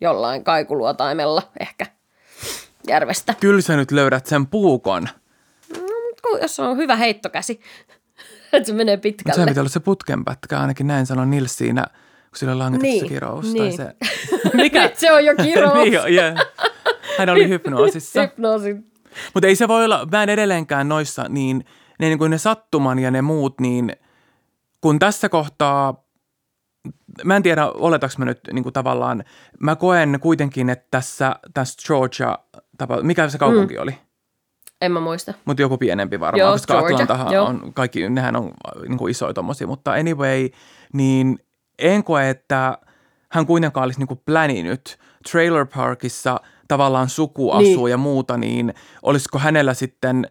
jollain kaikuluotaimella ehkä järvestä. Kyllä sä nyt löydät sen puukon. Kun- Jos on hyvä heittokäsi, että se menee Mutta pitkälle. sehän pitää olla se putkenpätkä, ainakin näin sanoi Nils siinä, kun sillä langetettu Niin, se kirous. niin. Tai se, Mikä? se on jo kirous. niin, jo, yeah. Hän oli hypnoosissa. Hypnoosi. Mutta ei se voi olla, mä en edelleenkään noissa, niin ne, niin kuin ne sattuman ja ne muut, niin kun tässä kohtaa, mä en tiedä, oletaks mä nyt niin kuin tavallaan, mä koen kuitenkin, että tässä, tässä Georgia, mikä se kaupunki mm. oli? En mä muista. Mutta joku pienempi varmaan, Joo, koska Georgia, Atlantahan joo. on, kaikki, nehän on niin kuin isoja tommosia, mutta anyway, niin en koe, että hän kuitenkaan olisi niin kuin pläninyt trailer parkissa tavallaan suku asuu Niin. ja muuta, niin olisiko hänellä sitten,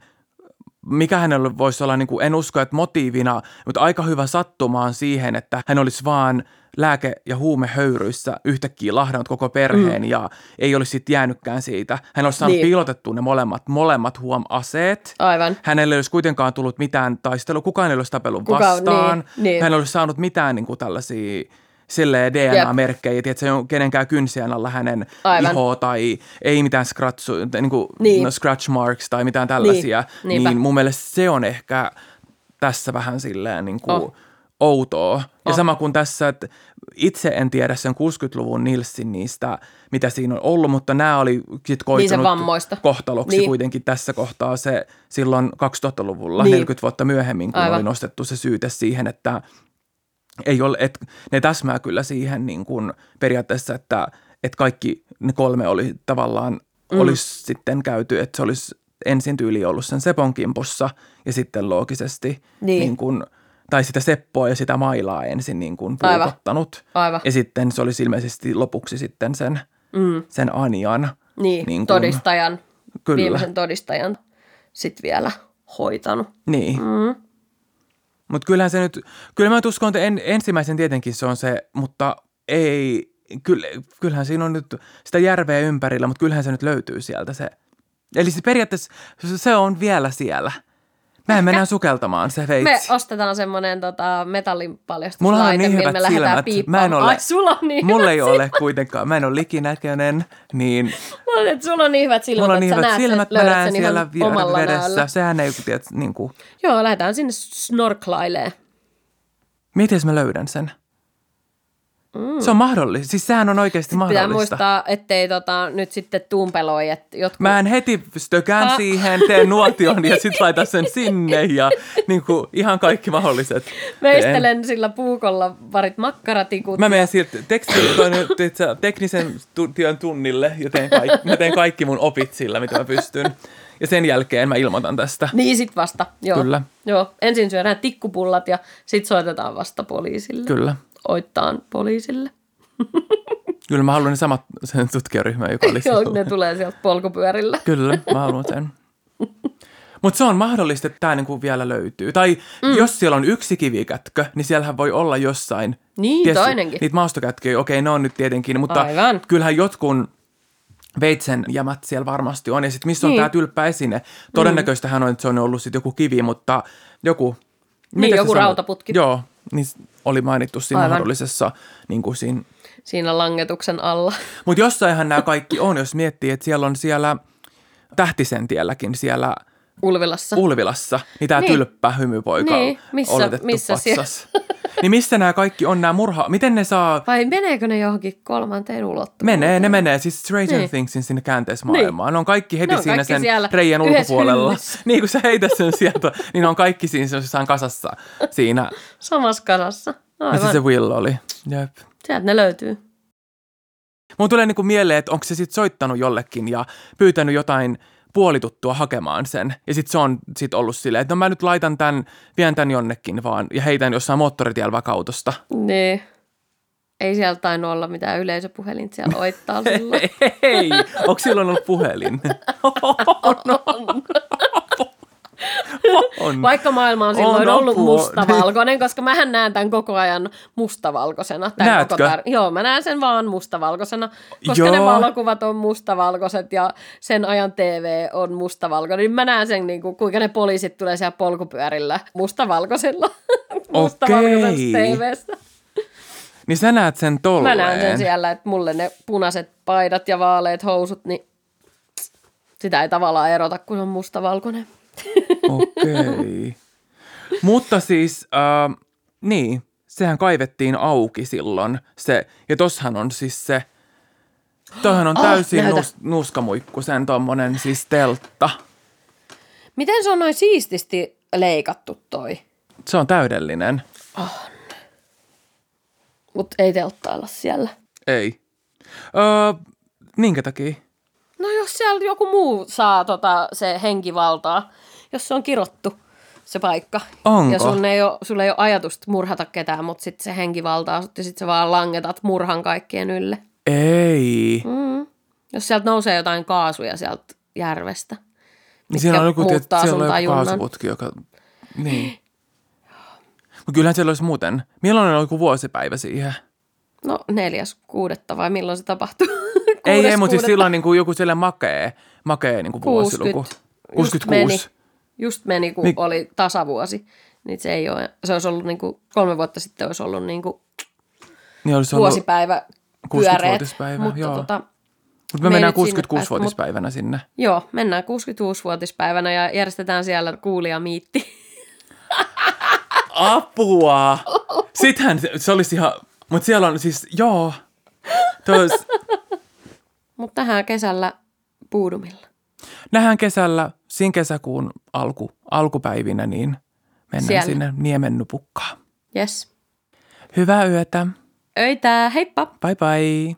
mikä hänellä voisi olla, niin kuin, en usko, että motiivina, mutta aika hyvä sattumaan siihen, että hän olisi vaan lääke- ja huumehöyryissä yhtäkkiä lahdannut koko perheen mm. ja ei olisi sitten jäänytkään siitä. Hän olisi saanut Niin. niin. piilotettua ne molemmat, molemmat huom aseet. Aivan. Hänellä ei olisi kuitenkaan tullut mitään taistelua, kukaan ei olisi tapellut Kuka- vastaan. niin, niin. Hän ei olisi saanut mitään niin kuin tällaisia silleen DNA-merkkejä, että se on kenenkään kynsien alla hänen Aivan. ihoa tai ei mitään scratch, niin kuin, Niin. no, scratch marks tai mitään tällaisia. Niin, niinpä. niin mun mielestä se on ehkä tässä vähän silleen niin kuin Oh. Outoa. Ja Oh. sama kuin tässä, että itse en tiedä sen 60-luvun Nilsin niistä, mitä siinä on ollut, mutta nämä oli sit koitunut vammoista. kohtaloksi Niin. kuitenkin tässä kohtaa se silloin 2000-luvulla, Niin. 40 vuotta myöhemmin, kun Aivan. oli nostettu se syyte siihen, että ei ole, että ne täsmää kyllä siihen niin kuin periaatteessa, että, että kaikki ne kolme oli tavallaan, mm. olisi sitten käyty, että se olisi ensin tyyli ollut sen Sepon kimpussa ja sitten loogisesti Niin. niin kuin, tai sitä Seppoa ja sitä Mailaa ensin niin kuin Aivan. puukottanut. Aivan. Ja sitten se olisi ilmeisesti lopuksi sitten sen, Mm. sen Anjan. Niin, Niin kuin- todistajan, Kyllä. viimeisen todistajan sitten vielä hoitanut. Niin. Mm. Mutta kyllähän se nyt, kyllä mä uskon, että en, ensimmäisen tietenkin se on se, mutta ei, kyllä, kyllähän siinä on nyt sitä järveä ympärillä, mutta kyllähän se nyt löytyy sieltä se. Eli se periaatteessa se on vielä siellä. Mehän mennään sukeltamaan se veitsi. Me ostetaan semmoinen tota, metallin paljastuslaite, Mulla on niin hyvät silmät. Mä en ole, Ai, sulla on niin mulla ei ole kuitenkaan, mä en ole likinäköinen, niin Mä olin, että sulla on niin hyvät silmät, mulla on niin hyvät silmät, mä näen siellä vedessä. näöllä. Sehän ei, tiedät, niin kuin, Joo, lähdetään sinne snorklailee. miten mä löydän sen? Mm. Se on mahdollista. Siis sehän on oikeasti Pitää mahdollista. muistaa, ettei tota, nyt sitten tumpeloi, että jotkut... Mä en heti stökään Ha. siihen, teen nuotion ja sit laitan sen sinne ja niin kuin, ihan kaikki mahdolliset. teen. Meistelen sillä puukolla parit makkaratikut. Mä menen sieltä teksti, teknisen työn tunnille ja teen kaikki, mä teen kaikki mun opit sillä, mitä mä pystyn. Ja sen jälkeen mä ilmoitan tästä. Niin sit vasta, joo. Kyllä. Joo, ensin syödään tikkupullat ja sit soitetaan vasta poliisille. Kyllä. Oittaan poliisille. Kyllä mä haluan ne samat sen tutkijaryhmän, joka oli Joo, ne tulee sieltä polkupyörillä. Kyllä, mä haluan sen. Mutta se on mahdollista, että tämä niinku vielä löytyy. Tai mm. jos siellä on yksi kivikätkö, niin siellähän voi olla jossain. Niin, toinenkin. Niitä maastokätköjä, okei, ne on nyt tietenkin, mutta Aivan. kyllähän jotkun veitsen jämät siellä varmasti on. Ja sitten missä on Niin. tämä tylppäesine? Todennäköistähän on, että se on ollut sitten joku kivi, mutta joku... Niin, joku rautaputki. Joo, niin oli mainittu siinä Aivan. mahdollisessa, niin kuin siinä Siinä langetuksen alla. mutta jossainhan nämä kaikki on, jos miettii, että siellä on siellä Tähtisentielläkin siellä Ulvilassa. Ulvilassa, niin tämä Niin. niin. tylppä hymypoika Niin, missä- oletettu missä patsas. niin missä nämä kaikki on, nämä murha... Miten ne saa... Vai meneekö ne johonkin kolmanteen ulottuvuuteen? Menee, ne menee siis Stranger Niin. niin. Thingsin sinne käänteismaailmaan. Ne on kaikki heti Ne on siinä kaikki sen reijän ulkopuolella. hymyssä. Niin kun sä heität sen sieltä, niin ne on kaikki siinä jossain kasassa siinä. Samassa kasassa. Aivan. se Will oli. Jep. Sieltä ne löytyy. Mun tulee niinku mieleen, että onko se sitten soittanut jollekin ja pyytänyt jotain puolituttua hakemaan sen. Ja sitten se on sit ollut silleen, että no mä nyt laitan tämän, vien tämän jonnekin vaan ja heitän jossain moottoritiellä vaikka autosta. Niin. Ei sieltä tainnut olla mitään yleisöpuhelinta siellä oittaa silloin. Hei, onko silloin ollut puhelin? on. on. Vaikka maailma on silloin On ollut apua. mustavalkoinen, koska mähän näen tämän koko ajan mustavalkoisena. Tämän Näetkö? Koko tar- Joo, mä näen sen vaan mustavalkoisena, koska Joo. ne valokuvat on mustavalkoiset ja sen ajan TV on mustavalkoinen. Niin mä näen sen, niin kuin, kuinka ne poliisit tulee siellä polkupyörillä mustavalkoisella. mustavalkoisessa Okei. TVssä. Niin sä näet sen tolleen. Mä näen sen siellä, että mulle ne punaiset paidat ja vaaleet housut, niin sitä ei tavallaan erota, kun on mustavalkoinen. Okei. Mutta siis, äh, niin, sehän kaivettiin auki silloin. Se, ja tossahan on siis se, toihan on täysin näytä. nus, nuskamuikku, sen tommonen siis teltta. Miten se on noin siististi leikattu toi? Se on täydellinen. Mutta ei telttailla siellä. Ei. Öö, minkä takia? No jos siellä joku muu saa tota, se henkivaltaa, jos se on kirottu se paikka. Onko? Ja sun ei ole, sulla ei ole ajatusta murhata ketään, mutta sitten se henkivaltaa sut ja sitten sä vaan langetat murhan kaikkien ylle. Ei. Mm. Jos sieltä nousee jotain kaasuja sieltä järvestä. Niin siellä on joku, muuttaa siellä sun on tajunnan. kaasuputki, joka... Niin. Mutta kyllähän siellä olisi muuten. Milloin on joku vuosipäivä siihen? No neljäs kuudetta vai milloin se tapahtuu? ei, ei, mutta siis silloin niin kuin joku sellainen makee, makee niin kuin vuosiluku. 60. Just meni, 66. just meni, kun Niin- oli tasavuosi. Niin se ei ole, se olisi ollut niin kuin, kolme vuotta sitten olisi ollut niin kuin Niin olisi ollut, vuosipäivä pyöreät. 60-vuotispäivä, mutta joo. tota, mutta me me mennään nyt sinne päästä, 66-vuotispäivänä sinne. joo, mennään 65-vuotispäivänä ja järjestetään siellä kuulijamiitti. Apua! Sittenhän se, olisi ihan, mutta siellä on siis, joo. Tos, Mutta tähän kesällä puudumilla. nähdään kesällä, siinä kesäkuun alku, alkupäivinä, niin mennään Siellä. sinne Niemennupukkaan. Yes. Hyvää yötä. Öitä, heippa! Bye bye.